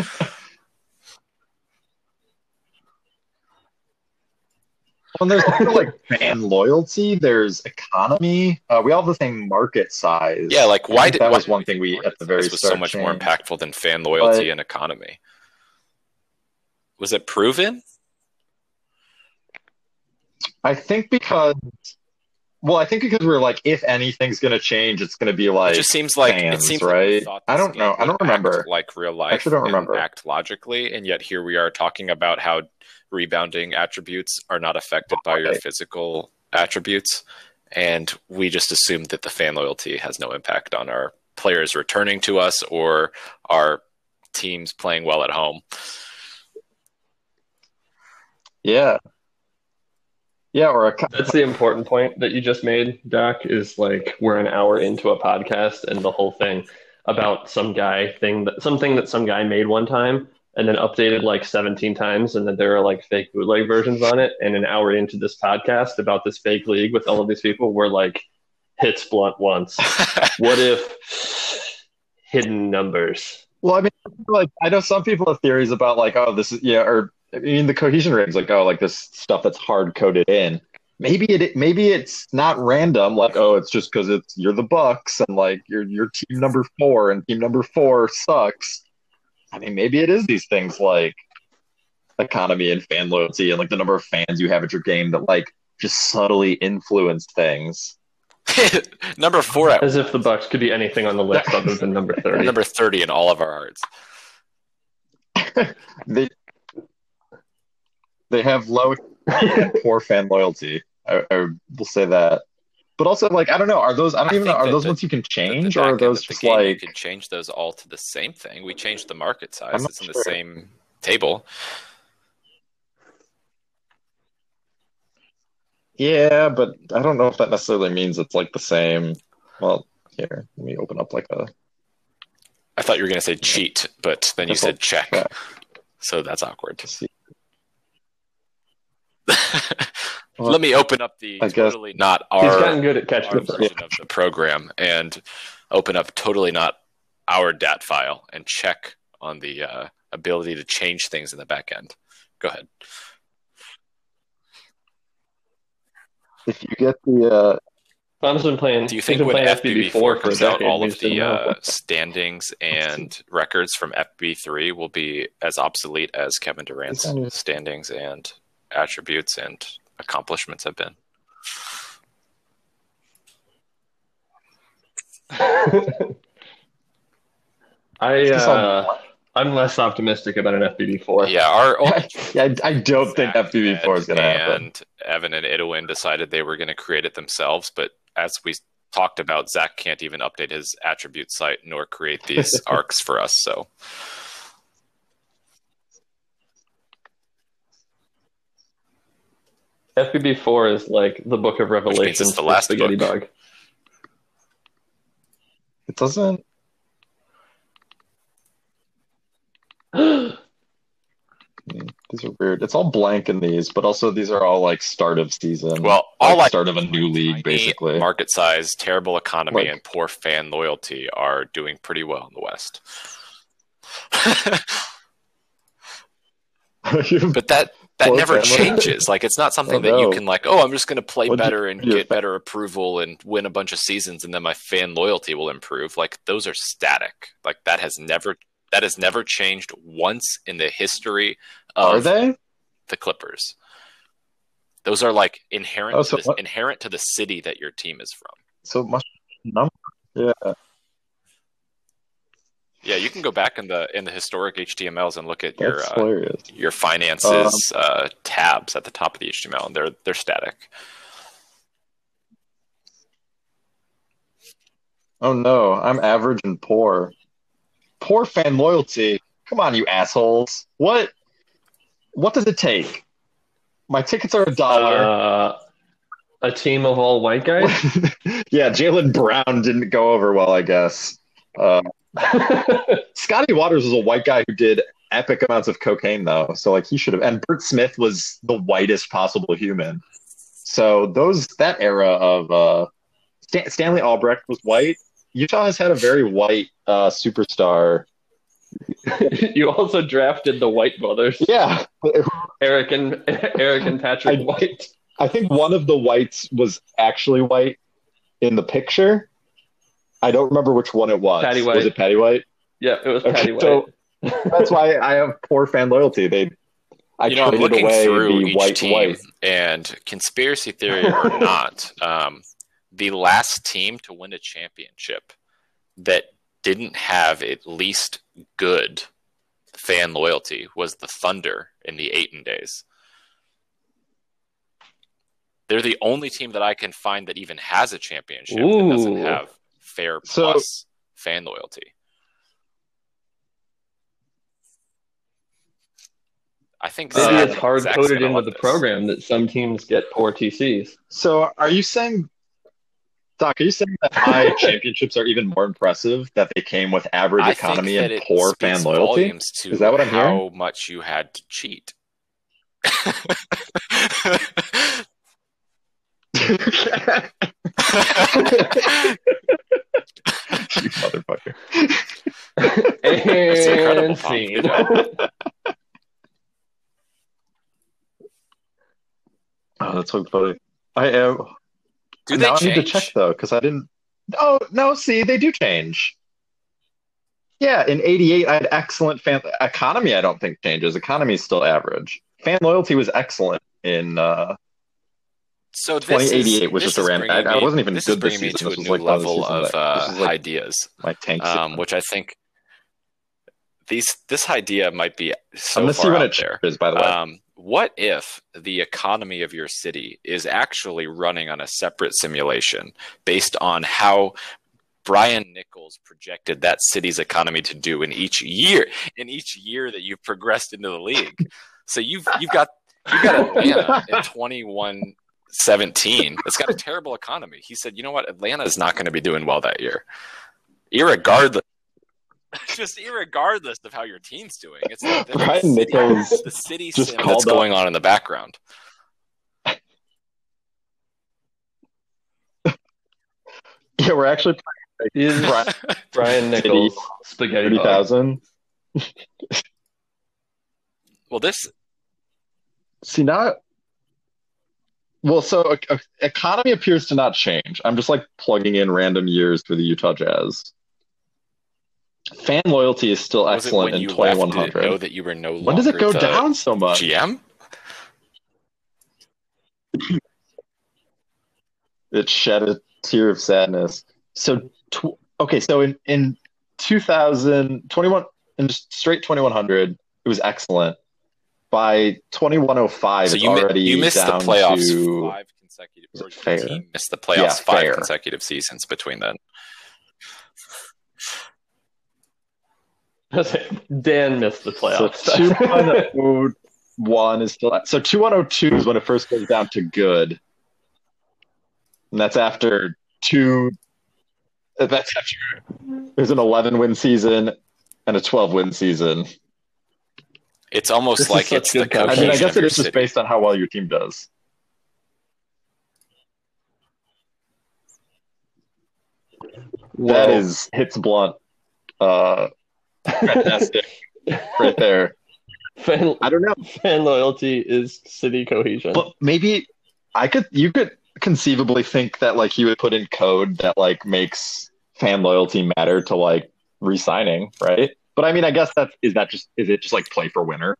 When there's also, like fan loyalty, there's economy. Uh, we all have the same market size. yeah, like why did that why was did one thing we at the very was so much more impactful than fan loyalty But- and economy? Was it proven? I think because. Well, I think because we're like, if anything's going to change, it's going to be like it just seems like it seems right? thought I don't know. I don't remember. like real life. actually don't remember. Act logically, and yet here we are talking about how rebounding attributes are not affected by your physical attributes, and we just assumed that the fan loyalty has no impact on our players returning to us or our teams playing well at home. Yeah. Yeah, or a co- That's the important point that you just made, Doc, is like we're an hour into a podcast and the whole thing about some guy thing that something that some guy made one time and then updated like 17 times and then there are like fake bootleg versions on it and an hour into this podcast about this fake league with all of these people we're like hits blunt once. What if hidden numbers? Well, I mean, like I know some people have theories about like, oh, this is yeah, or I mean, the cohesion ratings, like, oh, like this stuff that's hard coded in. Maybe it, maybe it's not random. Like, oh, it's just because it's you're the Bucks and like you're you're team number four and team number four sucks. I mean, maybe it is these things like economy and fan loyalty and like the number of fans you have at your game that like just subtly influence things. number four at As if the Bucks could be anything on the list other than number 30. number thirty in all of our hearts. They they have low poor fan loyalty. I, I will say that. But also, like, I don't know. Are those? I don't I even know. Are those the- ones you can The- the change, or are those of the just game, you can change those all to the same thing. We changed the market size. I'm not It's in the same table. Yeah, but I don't know if that necessarily means it's like the same. Well, here, let me open up like a. I thought you were going to say cheat, but then you That's said check. check. So that's awkward. to see. Let me open up the I guess- totally not He's our, gotten good at catching our up. version of the program and open up totally not our DAT file and check on the uh, ability to change things in the back end. Go ahead. If you get the, uh, Tom's been playing. Do you think been when FBB4 for comes out, all of the uh, standings and records from FB3 will be as obsolete as Kevin Durant's standings and attributes and accomplishments have been? I uh, I'm less optimistic about an FBB four. Yeah, our yeah, I, I don't think FBB four is going to happen. And Evan and Idowin decided they were going to create it themselves, but as we talked about, Zach can't even update his attribute site nor create these arcs for us. So. FBB four is like the Book of Revelations. the last spaghetti book. bug. It doesn't. These are weird. It's all blank in these, but also these are all like start of season. Well, all like I- start of a new league, basically. market size, terrible economy, Like- and poor fan loyalty are doing pretty well in the West. but that that never changes. Like it's not something that you can like. Oh, I'm just going to play What'd you- better and get better approval and win a bunch of seasons, and then my fan loyalty will improve. Like those are static. Like that has never that has never changed once in the history are they? the Clippers. Those are like inherent Oh, to the, what- inherent to the city that your team is from. So much number. Yeah. Yeah, you can go back in the in the historic HTMLs and look at your uh, your finances uh, tabs at the top of the HTML, and they're they're static. Oh no, I'm average and poor. Poor fan loyalty. Come on, you assholes. What? What does it take? My tickets are a dollar. Uh, a team of all white guys. yeah, Jalen Brown didn't go over well, I guess. Uh, Scotty Waters was a white guy who did epic amounts of cocaine, though. So like he should have. And Bert Smith was the whitest possible human. So those that era of uh, Stan- Stanley Albrecht was white. Utah has had a very white uh, superstar. you also drafted the White brothers, Yeah, Eric and Eric and Patrick I- White. I think one of the whites was actually white in the picture. I don't remember which one it was. Patty White. Was it Patty White? Yeah, it was Okay, Patty White. so- That's why I have poor fan loyalty. They, I you know, I'm traded looking away through the each white team, white. and conspiracy theory or not, um, the last team to win a championship that didn't have at least good fan loyalty was the Thunder in the Aiton days. They're the only team that I can find that even has a championship that doesn't have fair So- plus fan loyalty. I think Maybe Zach- it's hard Zach's coded gonna into the this. program that some teams get poor TCs. So, are you saying, Doc? Are you saying that my championships are even more impressive that they came with average I economy and poor fan loyalty? Is that what I'm how hearing? much you had to cheat. you motherfucker. That's incredible, And Tom. scene. Good job. Oh, that's so funny. I am. Do they now I need to check though because I didn't. Oh no! See, they do change. Yeah, in '88, I had excellent fan economy. I don't think changes. Economy is still average. Fan loyalty was excellent in. Uh, So this is- 2088 was just a random- I- I wasn't even this good is this me season. to This was new like one of the level of uh, like- ideas, my tank. um, which I think these this idea might be so I'm gonna far see out it there. By the way, Um, what if the economy of your city is actually running on a separate simulation based on how Brian Nichols projected that city's economy to do in each year in each year that you've progressed into the league? So you've you've got you've got Atlanta in 21 17. It's got a terrible economy. He said, you know what, Atlanta is not going to be doing well that year. Irregardless just irregardless of how your team's doing. It's the, the Brian city- Nichols the city just called that's up- going on in the background. yeah, we're actually Is Brian- Brian Nichols spaghetti thirty bug. thousand. Well, this See now. Well, so e- economy appears to not change. I'm just like plugging in random years for the Utah Jazz. Fan loyalty is still was it excellent when in you left, did it 2100. know that you were no longer When does it go the down so much? GM? It shed a tear of sadness. So, tw- okay, so in in 2000, 21, and just straight 2100. It was excellent. By 2105, So it's you, mi- you missed the down playoffs to five consecutive. Or fair? team missed the playoffs Yeah, five fair. consecutive seasons between then. Dan missed the playoffs. so playoffs. 2101 is still so 2102 is when it first goes down to good, and that's after two. That's after there's an 11 win season and a 12 win season. It's almost This like it's the good content. I mean, I guess of it your is just based on how well your team does. Well, that is hits blunt. Uh, fantastic, right there. fan, I don't know, fan loyalty is city cohesion. but maybe I could. You could conceivably think that like you would put in code that like makes fan loyalty matter to like re-signing, right? But I mean, I guess that is that just is it just like play for winner?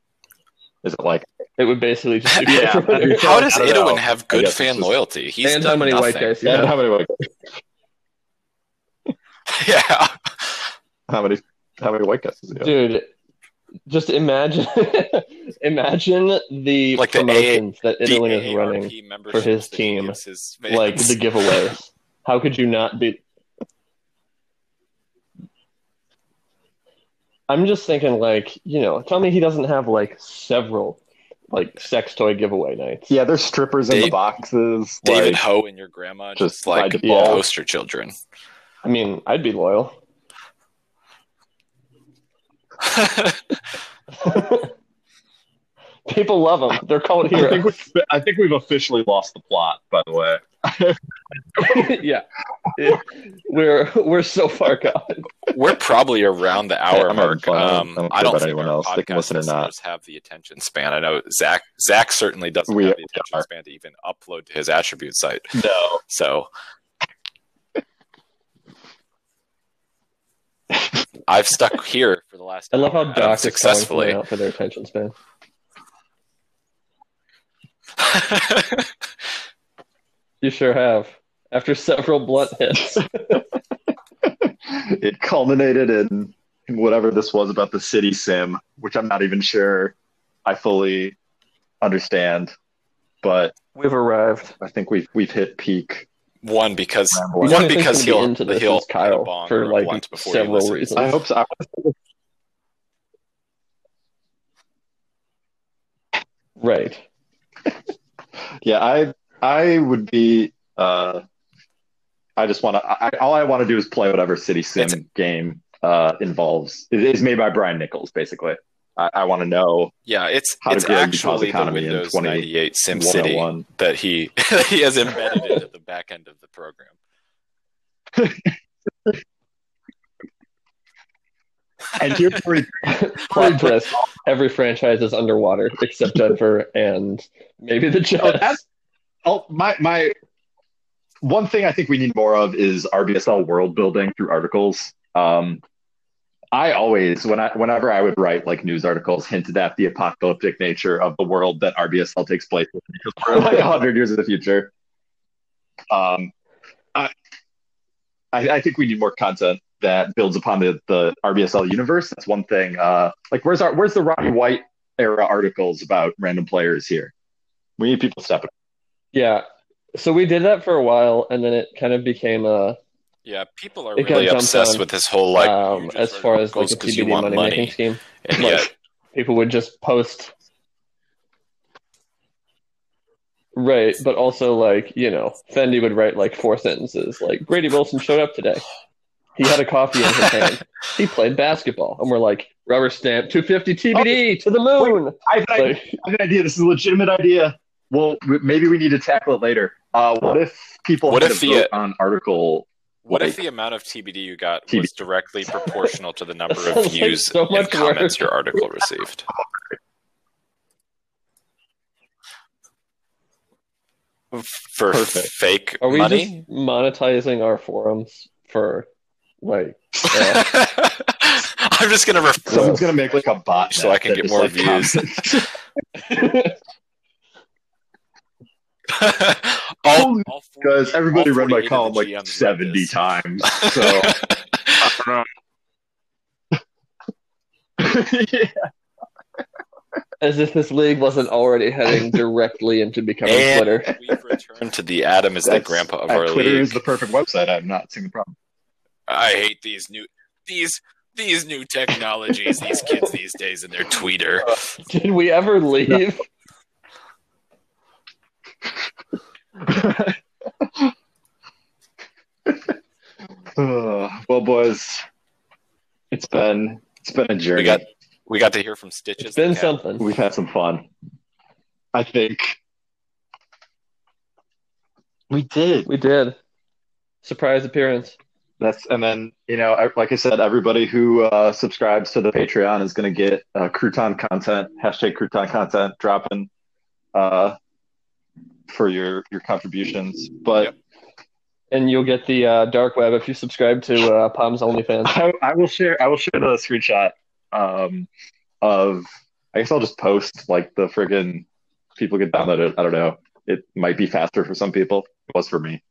Is it like it would basically just be Yeah, everybody- that'd How does I don't know. Idowin have good fan just- loyalty? He's and how done many white guys you and how many like, Yeah. how many how many white guys does he? Dude, just imagine imagine the Like the promotions that The is running, memberships his team, his like the giveaways. How could you not be? I'm just thinking, like, you know, tell me he doesn't have like several like sex toy giveaway nights. Yeah, there's strippers in the boxes. David like, Ho and your grandma just just, like by default. poster children. I mean, I'd be loyal. People love them. They're called I think, heroes. we, I think we've officially lost the plot. By the way, yeah, we're we're so far gone. We're probably around the hour I'm mark. fun. I don't- Um, I don't I care don't about think anyone else. They can listen or not. listeners have the attention span. I know Zach. Zach certainly doesn't We have the attention are. span to even upload to his attribute site. no. So I've stuck here for the last. I love how hour, Doc is successfully. calling out for their attention span. You sure have. After several blunt hits. it culminated in, in whatever this was about the city sim, which I'm not even sure I fully understand. But We've arrived. I think we've we've hit peak. one because Ramble. You know one who I think's because he'll into this he'll Kyle hit a bong for, like, blunt before he several reasons. I hope so. Right. Yeah, I I would be. Uh, I just want to. All I want to do is play whatever city sim game uh, involves. It is made by Brian Nichols, basically. I, I want to know Yeah, it's How to it's Utah's actually the economy in Windows 20 98 SimCity 101. that he that he has embedded into the back end of the program. And where Plot twist. Every franchise is underwater except Denver and maybe the Oh, Jets. that's oh my my one thing I think we need more of is RBSL world building through articles. Um, I always when I whenever I would write like news articles hinted at the apocalyptic nature of the world that RBSL takes place in because we're like hundred years in the future. Um, I, I I think we need more content that builds upon the the RBSL universe. That's one thing. Uh, like where's our where's the Robbie White era articles about random players here? We need people stepping. Up. Yeah. So we did that for a while and then it kind of became a Yeah, people are really obsessed on, with this whole like um, as far as like articles a 'cause you TBD want money money, making scheme. and Like yet people would just post Right, but also like, you know, Fendi would write like four sentences like Grady Wilson showed up today. He had a coffee in his hand. He played basketball. And we're like, rubber stamp, 250 TBD to the moon. I have, an idea, Like, I have an idea. This is a legitimate idea. Well, maybe we need to tackle it later. Uh, what if people What had if to the- vote on article? what like, if the amount of TBD you got TBD. was directly proportional to the number of sounds like views so and much comments work. your article received? For Perfect. fake are we money? just monetizing our forums for like uh, I'm just gonna refer someone's gonna make like a bot So I can get more like, views. all, all because everybody all read my column like GMs seventy this. times. So I don't know. yeah. As if this league wasn't already heading directly into becoming And Twitter. we've returned to the Adam is the grandpa of our Twitter league. is the perfect website. I'm not seeing the problem. I hate these new these these new technologies. These kids these days and their tweeter. Did we ever leave? Well, boys, it's been it's been a journey. We got we got to hear from Stitches. It's been something. We've had some fun. I think we did. We did. Surprise appearance. That's and then you know, I- like I said, everybody who uh, subscribes to the Patreon is going to get uh, crouton content. Hashtag crouton content dropping uh, for your your contributions. But Yep. And you'll get the uh, dark web if you subscribe to uh, Pom's OnlyFans. I, I will share. I will share the screenshot um, of. I guess I'll just post like the friggin' people can download it. I don't know. It might be faster for some people. It was for me.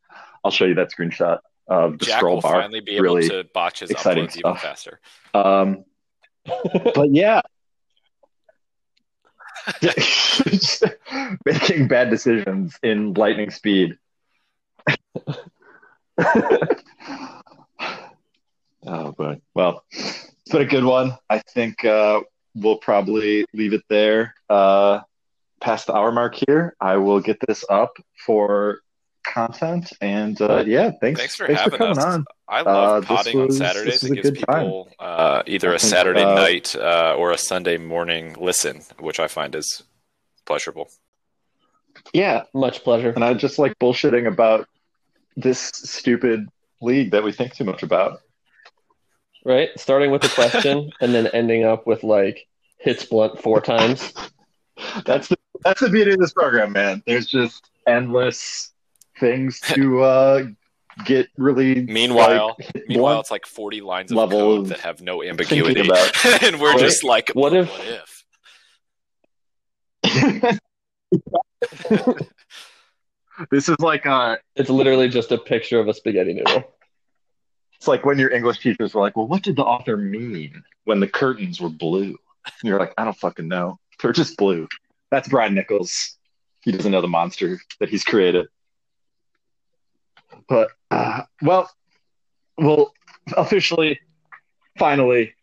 I'll show you that screenshot of the Jack scroll will bar. finally be able really to botch his exciting uploads even faster. Um, but yeah, making bad decisions in lightning speed. oh boy. Well, it's been a good one. I think uh, we'll probably leave it there. Uh, past the hour mark here, I will get this up for content. And uh, yeah, thanks. Thanks for thanks having coming us. on. I Uh, love this potting on Saturdays. this It gives people uh, either a think, Saturday uh, night uh, or a Sunday morning listen, which I find is pleasurable. Yeah, Much pleasure. and I just like bullshitting about this stupid league that we think too much about. Right? Starting with a question and then ending up with like hits blunt four times. That's the that's the beauty of this program, man. There's just endless things to uh, get really. Meanwhile, like, hit Meanwhile, it's like 40 lines of level code of that have no ambiguity. about. and we're Right. just like, What if- what if? this is like uh, It's literally just a picture of a spaghetti noodle. it's like when your English teachers were like, "Well, what did the author mean when the curtains were blue?" And you're like, "I don't fucking know. They're just blue." That's Brian Nichols. He doesn't know the monster that he's created. But uh, well, we'll officially, finally,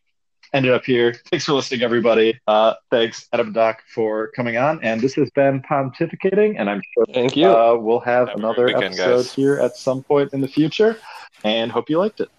end it up here. Thanks for listening, everybody. Uh, thanks, Adam and Doc, for coming on. And this has been Pomtificating, and I'm sure Thank you. uh, we'll have Have another weekend, episode guys. here at some point in the future. And hope you liked it.